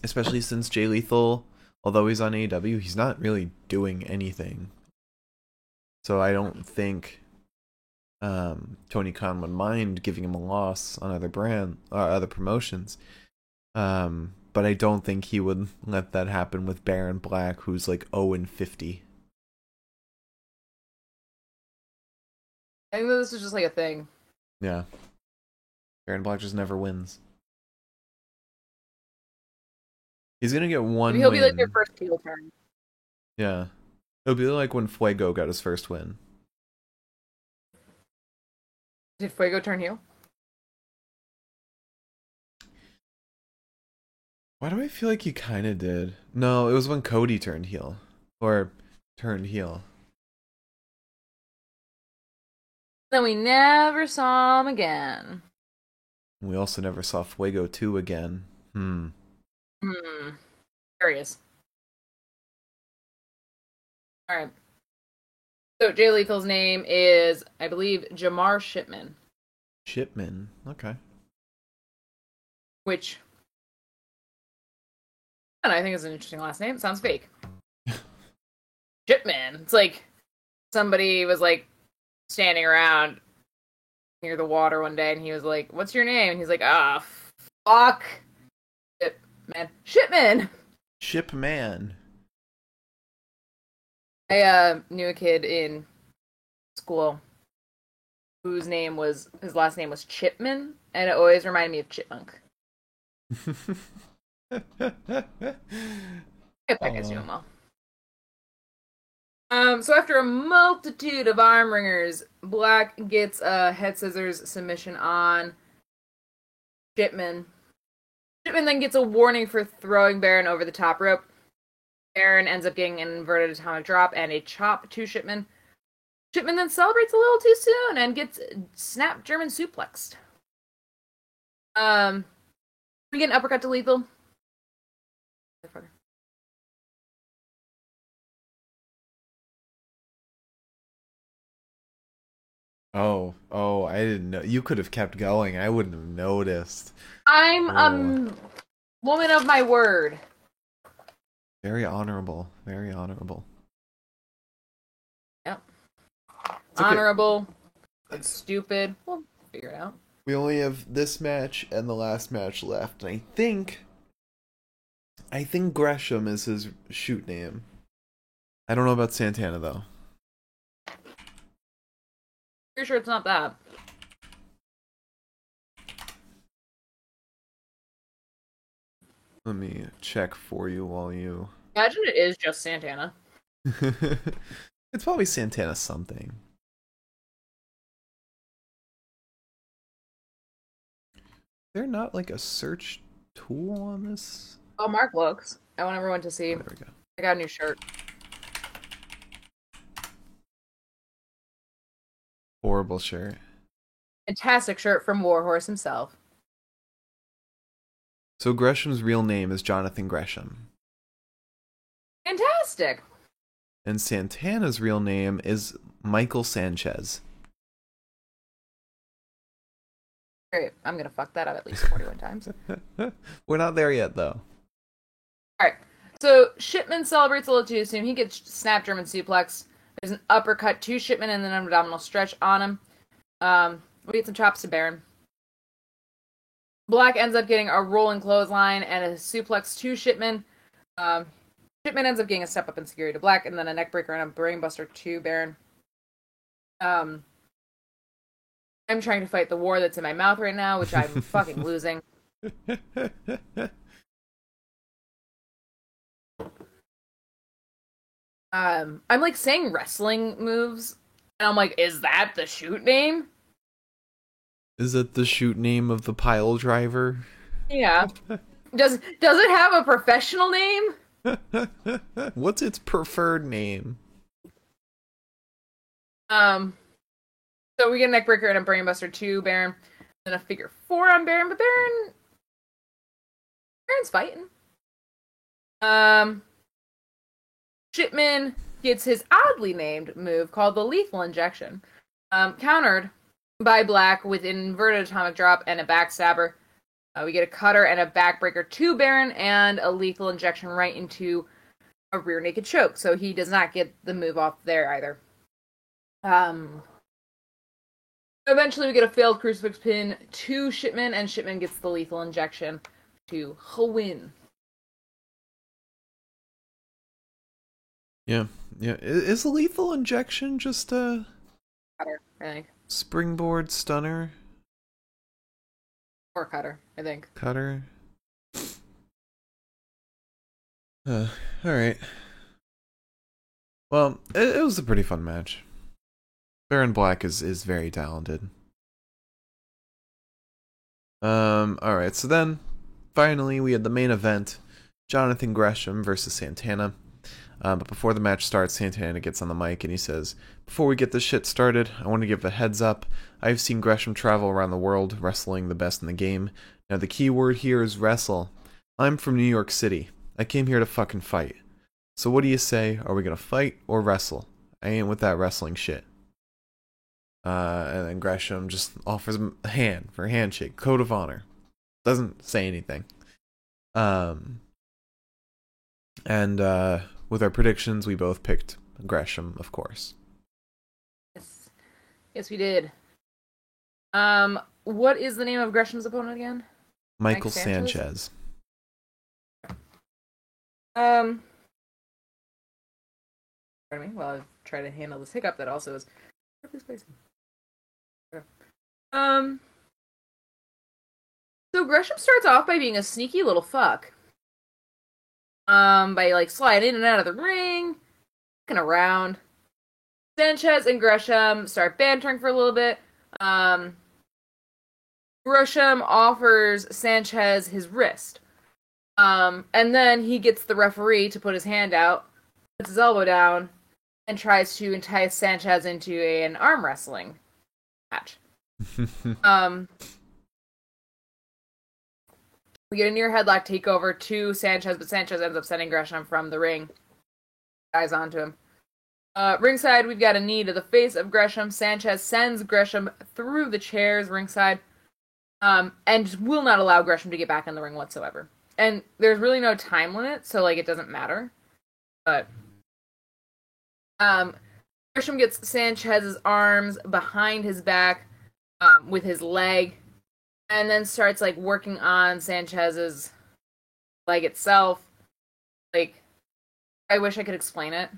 especially since Jay Lethal, although he's on AEW, he's not really doing anything. So I don't think um Tony Khan would mind giving him a loss on other brand or other promotions. Um, but I don't think he would let that happen with Baron Black, who's like 0 and 50. I think this is just like a thing. Yeah. Baron Black just never wins. He's gonna get one. Maybe he'll be like win. your first heel turn. Yeah. It'll be like when Fuego got his first win. Did Fuego turn heel? Why do I feel like he kind of did? No, it was when Cody turned heel. Or turned heel. Then we never saw him again. We also never saw Fuego 2 again. Hmm. Hmm. Curious. Alright. So Jay Lethal's name is, I believe, Jamar Shipman, Shipman. Okay. which and I think is an interesting last name. It sounds fake. Shipman. It's like somebody was like standing around near the water one day and he was like, What's your name? And he's like, Ah, fuck. Shipman. Shipman! Shipman. I uh, knew a kid in school whose name was his last name was Chipman, and it always reminded me of Chipmunk. I hope that guy's Aw. doing well. Um, so after a multitude of arm wringers, Black gets a head scissors submission on Shipman. Shipman then gets a warning for throwing Baron over the top rope. Baron ends up getting an inverted atomic drop and a chop to Shipman. Shipman then celebrates a little too soon and gets snap German suplexed. Um, we get an uppercut to Lethal. Oh, oh, I didn't know. You could have kept going. I wouldn't have noticed. I'm Oh. a m- woman of my word. Very honorable. Very honorable. Yep. It's okay. Honorable. It's stupid. We'll figure it out. We only have this match and the last match left, and I think I think Gresham is his shoot name. I don't know about Santana though. Pretty sure it's not that. Let me check for you while you Imagine it is just Santana. It's probably Santana something. They're not like a search tool on this. Oh, Mark looks. I want everyone to see. There we go. I got a new shirt. Horrible shirt. Fantastic shirt from Warhorse himself. So Gresham's real name is Jonathan Gresham. Fantastic. And Santana's real name is Michael Sanchez. Great. I'm gonna fuck that up at least 41 times. We're not there yet, though. All right. So Shipman celebrates a little too soon. He gets snap German suplex. There's an uppercut to Shipman and then an abdominal stretch on him. Um, we get some chops to Baron. Black ends up getting a rolling clothesline and a suplex to Shipman. Um, Shipman ends up getting a step up enzuigiri to Black and then a neckbreaker and a brainbuster to Baron. Um, I'm trying to fight the war that's in my mouth right now, which I'm fucking losing. Um, I'm like saying wrestling moves, and I'm like, is that the shoot name? Is it the shoot name of the pile driver? Yeah. does does it have a professional name? What's its preferred name? Um. So we get a neckbreaker and a brainbuster to Baron, then a figure four on Baron, but Baron, Baron's fighting. Um. Shipman gets his oddly named move called the Lethal Injection, um, countered by Black with an inverted atomic drop and a backstabber. Uh, we get a cutter and a backbreaker to Baron and a lethal injection right into a rear naked choke. So he does not get the move off there either. Um. Eventually, we get a failed crucifix pin to Shipman, and Shipman gets the lethal injection to win. Yeah, yeah. Is a lethal injection just a Cutter, I think. springboard stunner Or cutter, I think. cutter? Uh, all right. Well, it, it was a pretty fun match. Baron Black is is very talented. Um. All right. So then, finally, we had the main event: Jonathan Gresham versus Santana. Um, but before the match starts, Santana gets on the mic and he says, Before we get this shit started, I want to give a heads up. I've seen Gresham travel around the world, wrestling the best in the game. Now, the key word here is wrestle. I'm from New York City. I came here to fucking fight. So, what do you say? Are we gonna fight or wrestle? I ain't with that wrestling shit. Uh, and then Gresham just offers him a hand for a handshake, code of honor. Doesn't say anything. Um, and uh, with our predictions, we both picked Gresham, of course. Yes. Yes, we did. Um, what is the name of Gresham's opponent again? Michael Sanchez? Sanchez. Um, pardon me. While I try to handle this hiccup that also is. Please, please. Okay. Um. So Gresham starts off by being a sneaky little fuck. Um, by like sliding in and out of the ring, looking around. Sanchez and Gresham start bantering for a little bit. Um, Gresham offers Sanchez his wrist. Um, and then he gets the referee to put his hand out, puts his elbow down, and tries to entice Sanchez into a, an arm wrestling match. Um, we get a near headlock takeover to Sanchez, but Sanchez ends up sending Gresham from the ring. Guys onto him. Uh, ringside, we've got a knee to the face of Gresham. Sanchez sends Gresham through the chairs ringside, um, and will not allow Gresham to get back in the ring whatsoever. And there's really no time limit, so like it doesn't matter. But um, Gresham gets Sanchez's arms behind his back um, with his leg, and then starts like working on Sanchez's leg itself. Like, I wish I could explain it.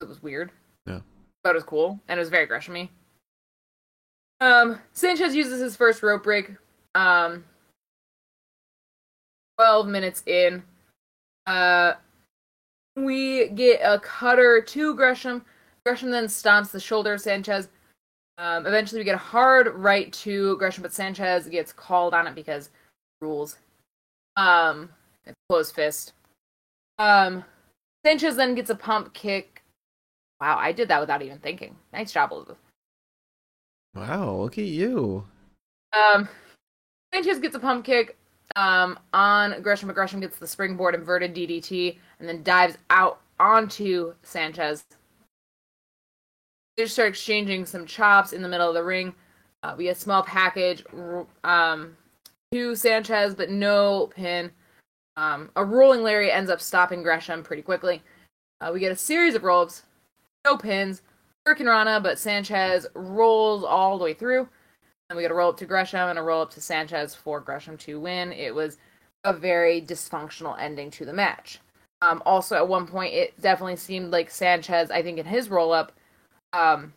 It was weird. Yeah. But it was cool, and it was very Greshamy. Um, Sanchez uses his first rope break. Um, 12 minutes in. Uh, we get a cutter to Gresham. Gresham then stomps the shoulder of Sanchez. Um, eventually, we get a hard right to Gresham, but Sanchez gets called on it because rules. Um, it's closed fist. Um, Sanchez then gets a pump kick. Wow, I did that without even thinking. Nice job, Elizabeth. wow, look at you. Um, Sanchez gets a pump kick. um, on Gresham. But Gresham gets the springboard inverted DDT and then dives out onto Sanchez. They just start exchanging some chops in the middle of the ring. Uh, we get a small package um, to Sanchez, but no pin. Um, a rolling Larry ends up stopping Gresham pretty quickly. Uh, we get a series of rolls, no pins. Rana, but Sanchez rolls all the way through. And we get a roll up to Gresham and a roll up to Sanchez for Gresham to win. It was a very dysfunctional ending to the match. Um, also, at one point, it definitely seemed like Sanchez, I think in his roll up, um,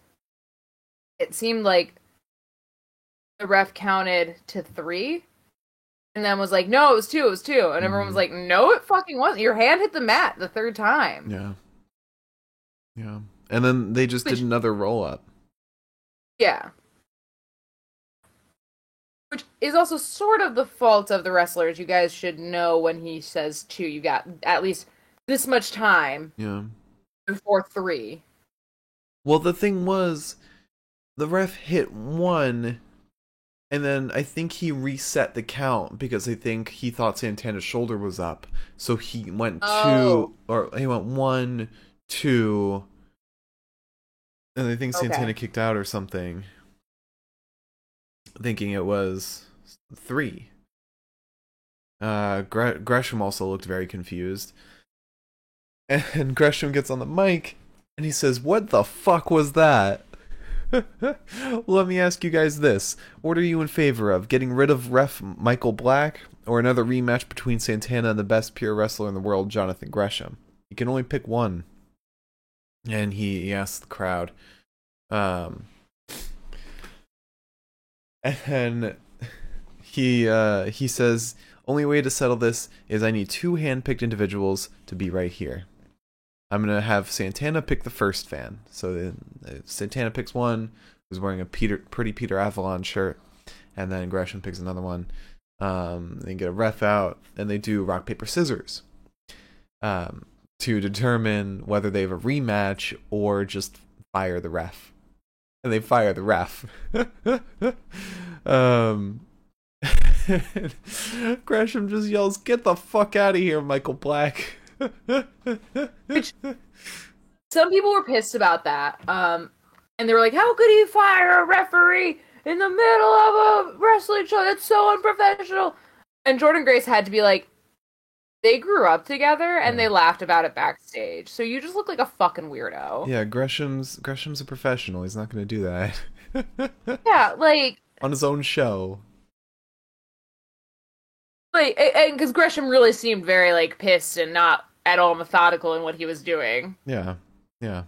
it seemed like the ref counted to three and then was like, no, it was two, it was two. And everyone was mm-hmm. like, no, it fucking wasn't. Your hand hit the mat the third time. Yeah. Yeah. And then they just Which, did another roll up. Yeah. Which is also sort of the fault of the wrestlers. You guys should know when he says two, you got at least this much time. Yeah. Before three. Well, the thing was, the ref hit one, and then I think he reset the count because I think he thought Santana's shoulder was up. So he went oh. two, or he went one, two, and I think Santana okay. kicked out or something, thinking it was three. Uh, Gre- Gresham also looked very confused. And Gresham gets on the mic and he says, What the fuck was that? Let me ask you guys this. What are you in favor of? Getting rid of ref Michael Black or another rematch between Santana and the best pure wrestler in the world, Jonathan Gresham? You can only pick one. And he, he the crowd. Um, and he uh, he says, only way to settle this is I need two hand-picked individuals to be right here. I'm gonna have Santana pick the first fan. So uh, Santana picks one who's wearing a Peter, pretty Peter Avalon shirt, and then Gresham picks another one. Um, they get a ref out, and they do rock paper scissors um, to determine whether they have a rematch or just fire the ref. And they fire the ref. um, Gresham just yells, "Get the fuck out of here, Michael Black!" Which some people were pissed about that. Um, and they were like, "How could he fire a referee in the middle of a wrestling show? That's so unprofessional." And Jordan Grace had to be like, "They grew up together and they laughed about it backstage. So you just look like a fucking weirdo." Yeah, Gresham's Gresham's a professional. He's not going to do that. yeah, like on his own show. Like, and because Gresham really seemed very like pissed and not at all methodical in what he was doing. Yeah, yeah.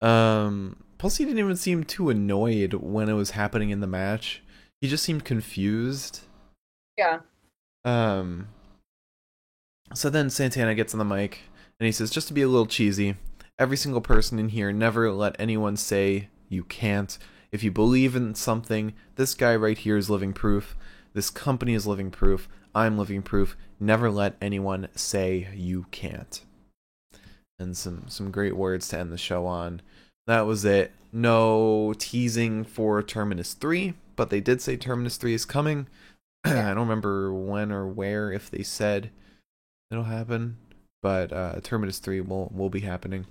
Um, plus he didn't even seem too annoyed when it was happening in the match. He just seemed confused. Yeah. Um. So then Santana gets on the mic and he says, just to be a little cheesy, every single person in here never let anyone say you can't. If you believe in something, this guy right here is living proof. This company is living proof. I'm living proof. Never let anyone say you can't. And some some great words to end the show on. That was it. No teasing for Terminus 3, but they did say Terminus 3 is coming. I don't remember when or where if they said it'll happen, but uh, Terminus 3 will will be happening.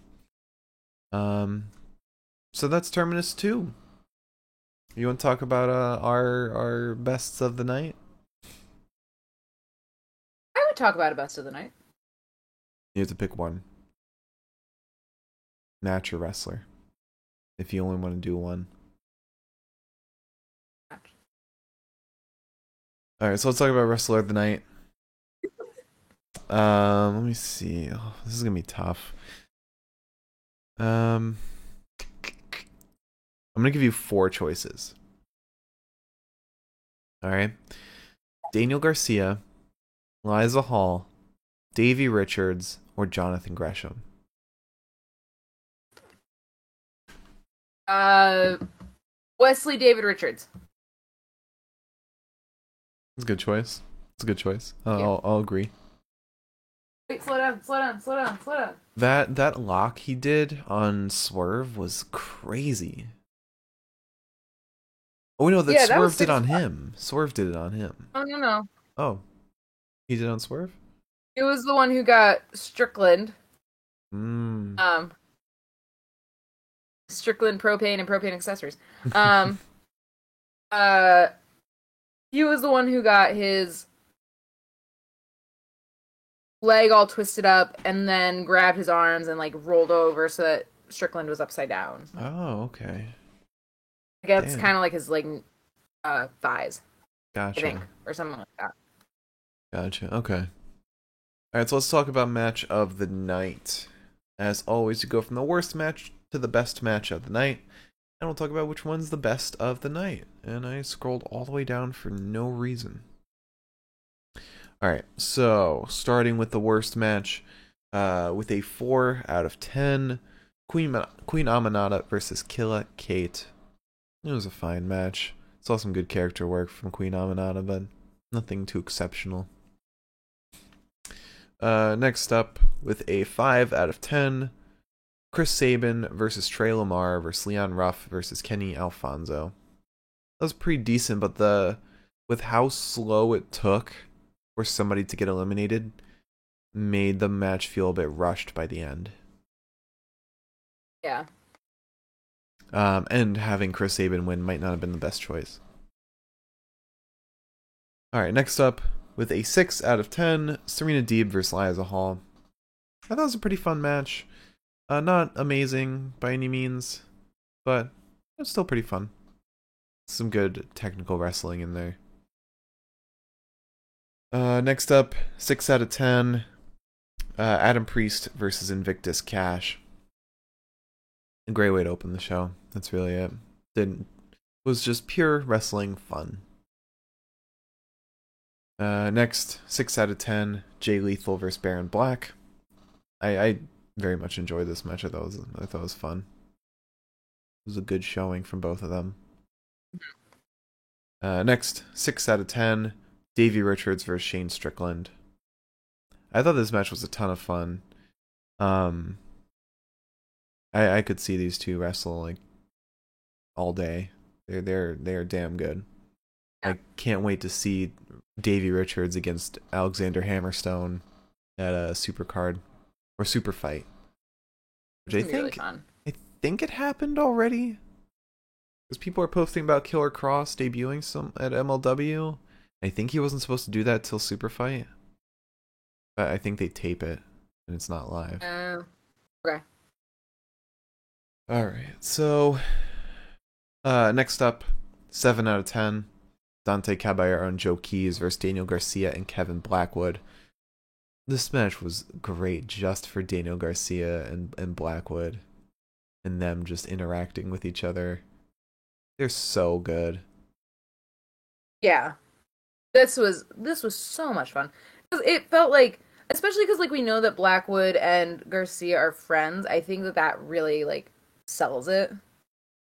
Um so that's Terminus 2. You want to talk about uh, our our bests of the night? Would talk about a best of the night. You have to pick one. Match or wrestler, if you only want to do one. All right, so let's talk about wrestler of the night. Um, let me see. Oh, this is gonna be tough. Um. I'm to give you four choices. All right. Daniel Garcia, Liza Hall, Davey Richards, or Jonathan Gresham. Uh, Wesley David Richards. It's a good choice. It's a good choice. Uh, yeah. I'll, I'll agree. Wait, slow down, slow down, slow down, slow down. That that lock he did on Swerve was crazy Oh no, that Yeah, that Swerve did on him. Swerve did it on him. Oh no no, Oh, he did on Swerve. it was the one who got Strickland. Mm. Um, Strickland propane and propane accessories. Um, uh, he was the one who got his leg all twisted up and then grabbed his arms and like rolled over so that Strickland was upside down. Oh, okay. I guess kind of like his like uh thighs, Gotcha. I think, or something like that. Gotcha. Okay. All right, so let's talk about match of the night. As always, you go from the worst match to the best match of the night, and we'll talk about which one's the best of the night. And I scrolled all the way down for no reason. All right, so starting with the worst match, uh, with a four out of ten, Queen Queen Aminata versus Killa Kate. It was a fine match. Saw some good character work from Queen Aminata, but nothing too exceptional. Uh, next up, with a 5 out of 10, Chris Sabin versus Trey Lamar versus Leon Ruff versus Kenny Alfonso. That was pretty decent, but the with how slow it took for somebody to get eliminated, made the match feel a bit rushed by the end. Yeah. Um, and having Chris Sabin win might not have been the best choice. All right, next up with a six out of ten, Serena Deeb versus Liza Hall. I thought it was a pretty fun match. Uh, not amazing by any means, but it's still pretty fun. Some good technical wrestling in there. Uh, next up, six out of ten, uh, Adam Priest versus Invictus Khash. A great way to open the show. That's really it. Didn't was just pure wrestling fun. Uh, next, six out of ten, Jay Lethal versus Baron Black. I, I very much enjoyed this match. I thought it was I thought it was fun. It was a good showing from both of them. Uh, next, six out of ten, Davey Richards versus Shane Strickland. I thought this match was a ton of fun. Um, I I could see these two wrestle like all day. They're they're they're damn good. I can't wait to see Davey Richards against Alexander Hammerstone at a super card or super fight. Which I really think fun. I think it happened already. Because people are posting about Killer Kross debuting some at MLW. I think he wasn't supposed to do that till Super Fight. But I think they tape it and it's not live. Uh, okay. All right. So, uh, next up, seven out of ten, Dante Caballero and Joe Keys versus Daniel Garcia and Kevin Blackwood. This match was great just for Daniel Garcia and and Blackwood, and them just interacting with each other. They're so good. Yeah. This was this was so much fun. It felt like especially cuz like we know that Blackwood and Garcia are friends. I think that that really like sells it.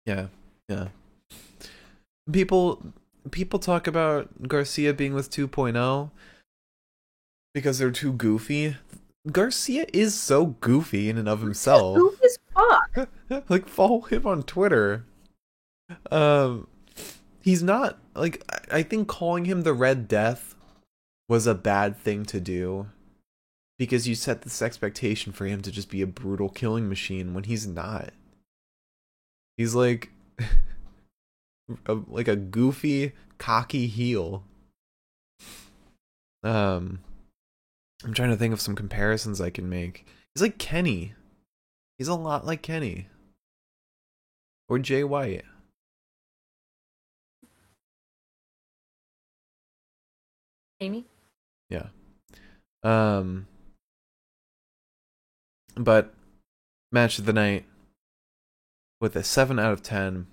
Yeah, yeah. People people talk about Garcia being with 2.0 because they're too goofy. Garcia is so goofy in and of himself. Goof as fuck. like follow him on Twitter. Um he's not like I think calling him the Red Death was a bad thing to do because you set this expectation for him to just be a brutal killing machine when he's not. He's like a, like a goofy, cocky heel. Um I'm trying to think of some comparisons I can make. He's like Kenny. He's a lot like Kenny. Or Jay White. Amy? Yeah. Um but match of the night with a 7 out of 10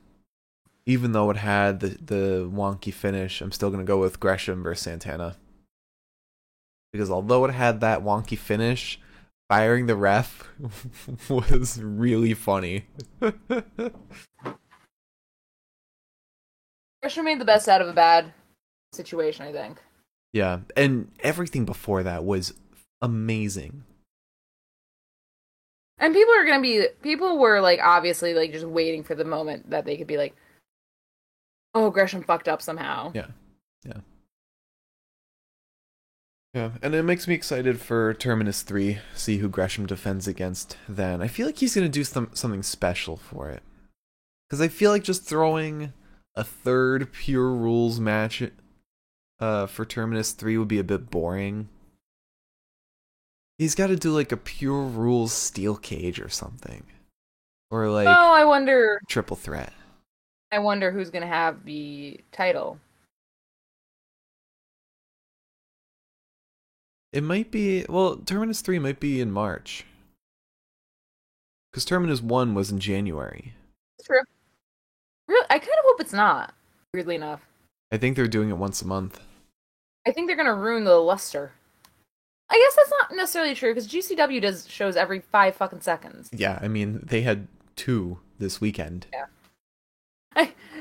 even though it had the the wonky finish, I'm still going to go with Gresham versus Santana. Because although it had that wonky finish, firing the ref was really funny. Gresham made the best out of a bad situation, I think. yeah, and everything before that was amazing. And people are gonna be people were like obviously like just waiting for the moment that they could be like, Oh, Gresham fucked up somehow. Yeah. Yeah. Yeah, and it makes me excited for Terminus 3, see who Gresham defends against then. I feel like he's going to do some, something special for it. Because I feel like just throwing a third pure rules match uh, for Terminus 3 would be a bit boring. He's got to do like a pure rules steel cage or something. Or like Oh, I wonder. triple threat. I wonder who's gonna have the title. It might be well, Terminus three might be in March. Because Terminus one was in January. True. Really, I kind of hope it's not. Weirdly enough, I think they're doing it once a month. I think they're gonna ruin the luster. I guess that's not necessarily true because GCW does shows every five fucking seconds. Yeah, I mean they had two this weekend. I,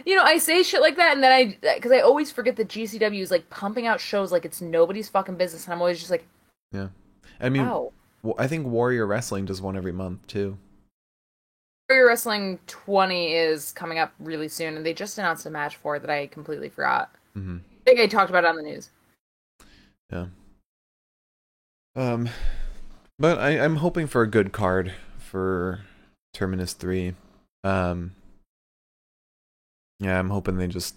you know, I say shit like that, and then I, because I always forget that GCW is like pumping out shows like it's nobody's fucking business, and I'm always just like, Yeah, I mean, wow. I think Warrior Wrestling does one every month too. Warrior Wrestling 20 is coming up really soon, and they just announced a match for it that I completely forgot. hmm I think I talked about it on the news. Yeah. Um, but I, I'm hoping for a good card for Terminus three. Um, yeah, I'm hoping they just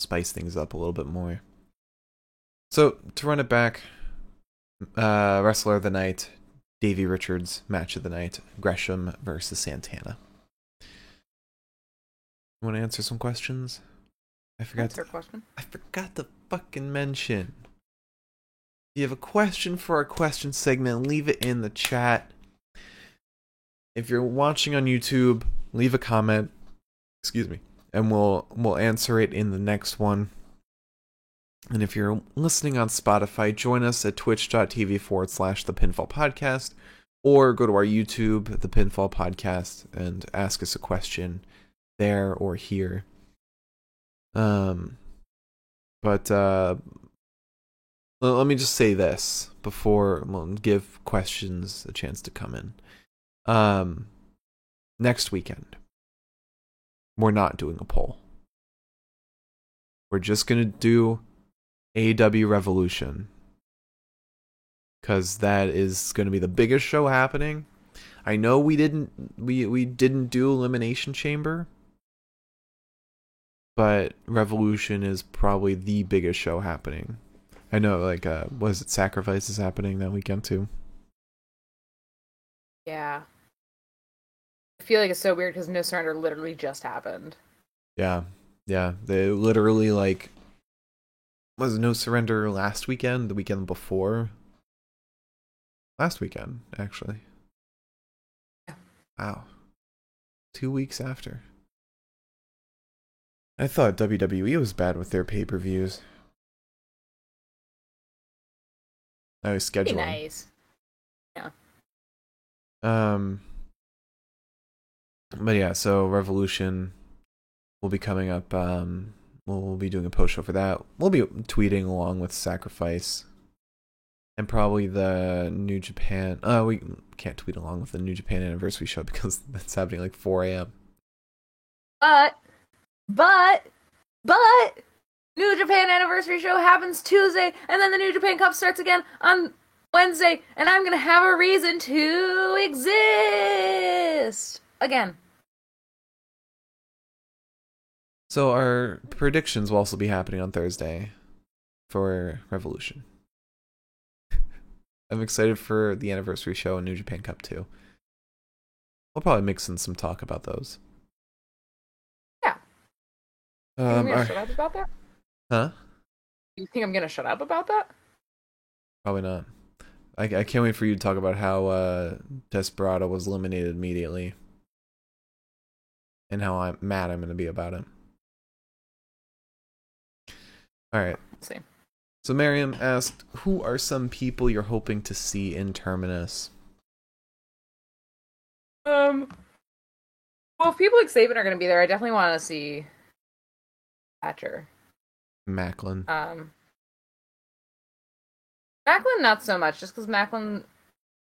spice things up a little bit more. So to run it back, uh, wrestler of the night, Davy Richards, match of the night, Gresham versus Santana. You want to answer some questions? I forgot. That's To, question. I forgot to fucking mention. If you have a question for our question segment, leave it in the chat. If you're watching on YouTube, leave a comment. Excuse me. And we'll we'll answer it in the next one. And if you're listening on Spotify, join us at twitch.tv forward slash the pinfall podcast or go to our YouTube, the pinfall podcast, and ask us a question there or here. Um but uh let me just say this before we'll give questions a chance to come in. Um next weekend we're not doing a poll. We're just going to do AEW Revolution cuz that is going to be the biggest show happening. I know we didn't we we didn't do Elimination Chamber, but Revolution is probably the biggest show happening. I know, like, uh, was it Sacrifice is happening that weekend too? Yeah. I feel like it's so weird because No Surrender literally just happened. Yeah, yeah. They literally like was no surrender last weekend, the weekend before. Last weekend, actually. Yeah. Wow. Two weeks after. I thought WWE was bad with their pay per views. I was Pretty scheduling. nice. Yeah. Um, but yeah, so Revolution will be coming up. Um, we'll be doing a post show for that. We'll be tweeting along with Sacrifice, and probably the New Japan. Uh, we can't tweet along with the New Japan anniversary show because that's happening like 4 a.m. But, but, but, New Japan anniversary show happens Tuesday, and then the New Japan Cup starts again on Wednesday, and I'm gonna have a reason to exist again. So our predictions will also be happening on Thursday for Revolution. I'm excited for the anniversary show and New Japan Cup too. We'll probably mix in some talk about those. Yeah. You think Um, I'm gonna our- shut up about that? huh? You think I'm gonna shut up about that? Probably not. I, I can't wait for you to talk about how uh, Desperado was eliminated immediately, and how I'm mad I'm to be about it. All right. See. So Miriam asked, "Who are some people you're hoping to see in Terminus?" Um. Well, if people like Sabin are gonna be there, I definitely want to see Thatcher. Macklin. Um, Macklin, not so much, just because Macklin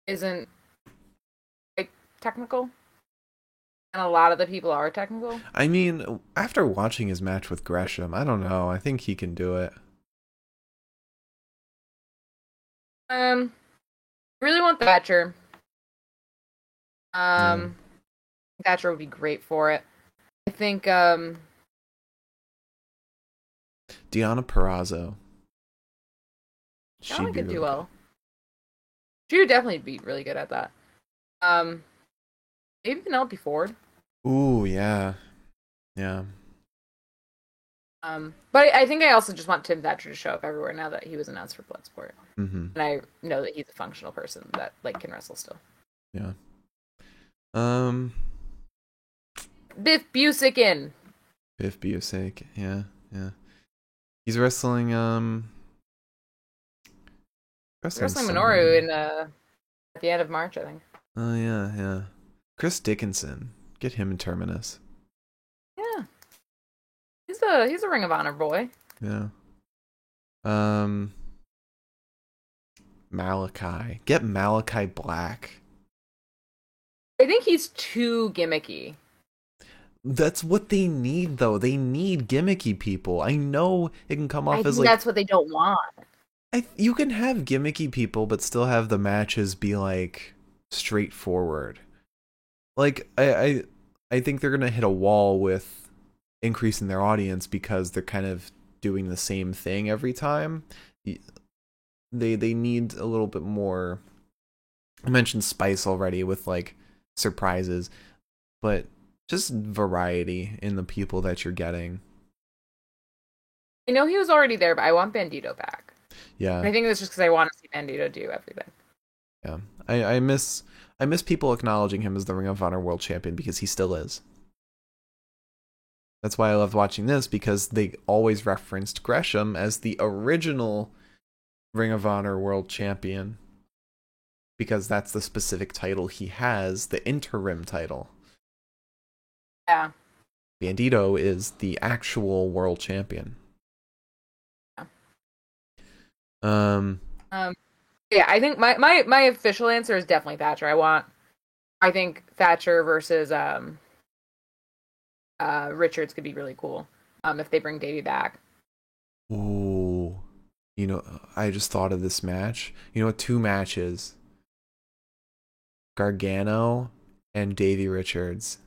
isn't like technical. And a lot of the people are technical. I mean, after watching his match with Gresham, I don't know. I think he can do it. Um, really want Thatcher. Um, Thatcher would be great for it. I think um Deonna Purrazzo. She could really do well. She would definitely be really good at that. Um, maybe Penelope Ford. Ooh, yeah, yeah. Um, but I, I think I also just want Tim Thatcher to show up everywhere now that he was announced for Bloodsport, hmm and I know that he's a functional person that like can wrestle still. Yeah. Um, Biff Busikin. Biff Busick. Yeah, yeah. He's wrestling. Um, Wrestling somebody. Minoru in uh at the end of March, I think. Oh yeah, yeah. Chris Dickinson. Get him in Terminus. Yeah, he's a he's a Ring of Honor boy. Yeah. Um. Malachi. Get Malachi Black. I think he's too gimmicky. That's what they need, though. They need gimmicky people. I know it can come I off as think like that's what they don't want. I, you can have gimmicky people, but still have the matches be like straightforward. Like I, I, I think they're gonna hit a wall with increasing their audience because they're kind of doing the same thing every time. They they need a little bit more. I mentioned spice already with like surprises, but just variety in the people that you're getting. I know he was already there, but I want Bandito back. Yeah. And I think it's just because I want to see Bandito do everything. Yeah, I, I miss I miss people acknowledging him as the Ring of Honor World Champion because he still is. That's why I loved watching this because they always referenced Gresham as the original Ring of Honor World Champion because that's the specific title he has, the interim title. Yeah. Bandito is the actual world champion. Yeah. Um Um. Yeah, I think my my my official answer is definitely Thatcher. I want. I think Thatcher versus um. Uh, Richards could be really cool. Um, if they bring Davey back. Ooh. You know, I just thought of this match. You know what? Two matches. Gargano and Davey Richards.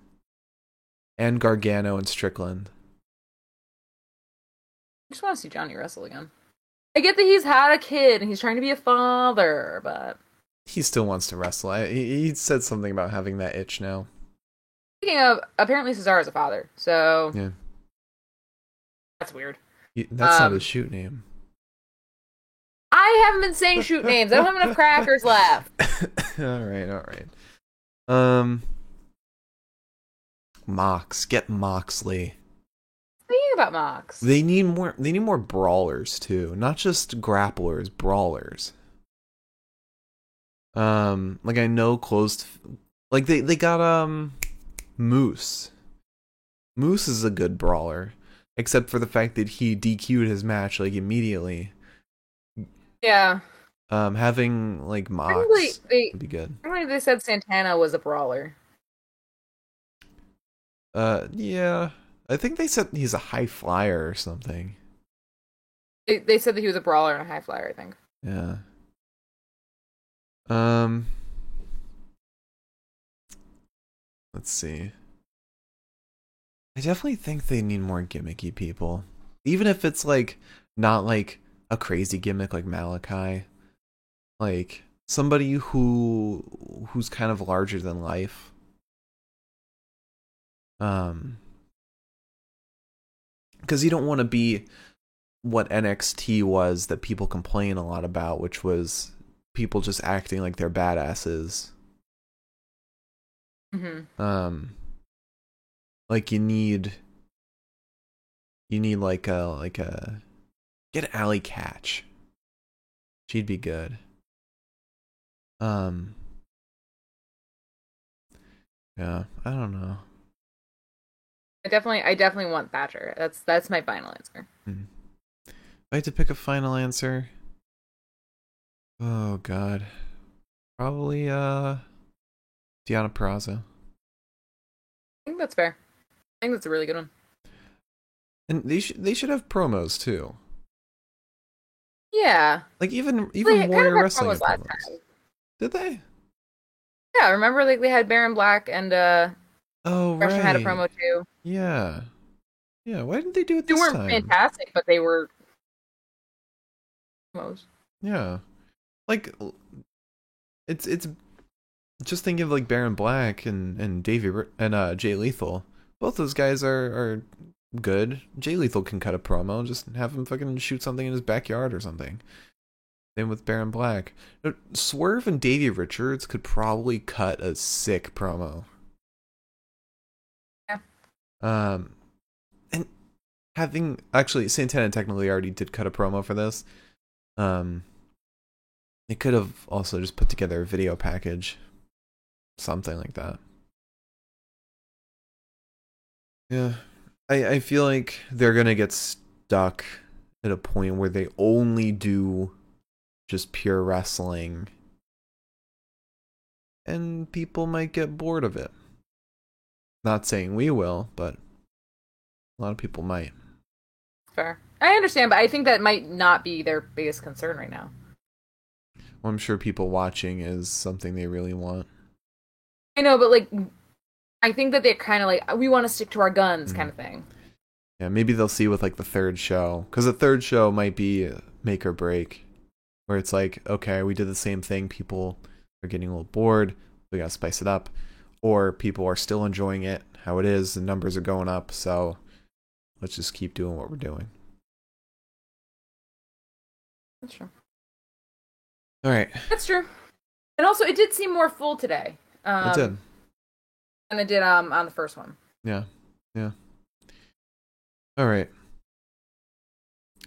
And Gargano and Strickland. I just want to see Johnny wrestle again. I get that he's had a kid and he's trying to be a father, but He still wants to wrestle. I, he, he said something about having that itch now. speaking of, apparently Cesaro's a father, so Yeah. that's weird. He- that's not Um, his shoot name. I haven't been saying shoot names. I don't have enough crackers left. all right, all right. Um, Mox, get Moxley. Thinking about Mox. They need more. They need more brawlers too, not just grapplers, brawlers. Um, like I know closed, like they they got um, Moose. Moose is a good brawler, except for the fact that he DQ'd his match like immediately. Yeah. Um, having like Mox Apparently they, would be good. apparently they said Santana was a brawler. Uh, yeah, I think they said he's a high flyer or something. They, they said that he was a brawler and a high flyer, I think. Yeah. Um. Let's see. I definitely think they need more gimmicky people. Even if it's like not like a crazy gimmick like Malachi. Like somebody who who's kind of larger than life. Um cuz you don't want to be what NXT was that people complain a lot about, which was people just acting like they're badasses. Mm-hmm. Um, like you need, you need like a like a get Allie Katch. She'd be good. Um, yeah, I don't know. I definitely, I definitely want Thatcher. That's that's my final answer. If I had to pick a final answer. Oh God, probably uh, Deonna Purrazzo. I think that's fair. I think that's a really good one. And they should they should have promos too. Yeah. Like even even They kind Warrior of Wrestling promos promos. Did they? Yeah, remember like they had Baron Black and uh Oh Gresham right. had a promo too. Yeah. Yeah. Why didn't they do it They weren't time? fantastic, but they were promos. Yeah. Like it's it's just thinking of like Baron Black and and Davey and uh Jay Lethal. Both those guys are are good. Jay Lethal can cut a promo. And just have him fucking shoot something in his backyard or something. Same with Baron Black. Swerve and Davey Richards could probably cut a sick promo. Um, and having actually Santana technically already did cut a promo for this. Um, they could have also just put together a video package, something like that. Yeah, I I feel like they're gonna get stuck at a point where they only do just pure wrestling, and people might get bored of it. Not saying we will, but a lot of people might. Fair. I understand, but I think that might not be their biggest concern right now. Well, I'm sure people watching is something they really want. I know, but like I think that they're kind of like we want to stick to our guns Mhm. kind of thing. Yeah, maybe they'll see with like the third show because the third show might be make or break, where it's like, okay, we did the same thing. People are getting a little bored. We gotta spice it up, or people are still enjoying it how it is. The numbers are going up, so let's just keep doing what we're doing. That's true. All right, That's true. And also, it did seem more full today. Um, it did. than it did um on the first one. Yeah, yeah. All right.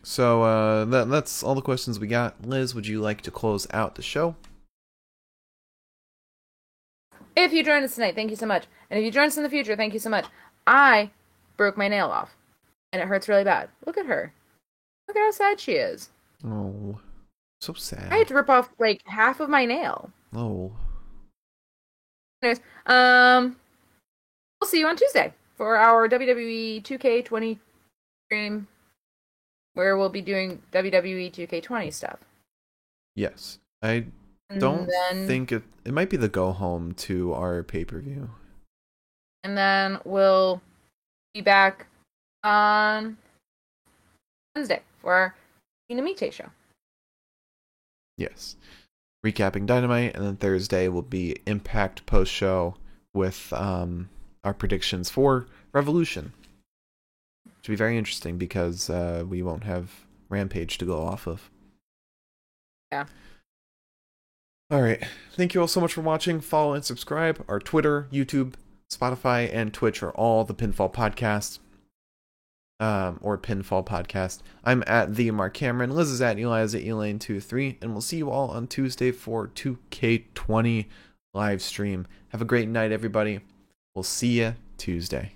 So uh, that that's all the questions we got. Liz, would you like to close out the show? If you joined us tonight, thank you so much. And if you join us in the future, thank you so much. I broke my nail off, and it hurts really bad. Look at her. Look at how sad she is. Oh, so sad. I had to rip off like half of my nail. Oh. Anyways, um, we'll see you on Tuesday for our WWE 2K20 stream, where we'll be doing WWE 2K20 stuff. Yes. I don't then, think it it might be the go home to our pay-per-view. and then we'll be back on Wednesday for our Dynamite show. Yes. Recapping Dynamite and then Thursday will be Impact post show with um our predictions for Revolution. Which will be very interesting because uh we won't have Rampage to go off of. Yeah. All right. Thank you all so much for watching. Follow and subscribe. Our Twitter, YouTube, Spotify, and Twitch are all the Pinfall Podcast. Um, or Pinfall Podcast. I'm at the Mark Cameron. Liz is at Eli's at Elaine23. And we'll see you all on Tuesday for 2K20 live stream. Have a great night, everybody. We'll see you Tuesday.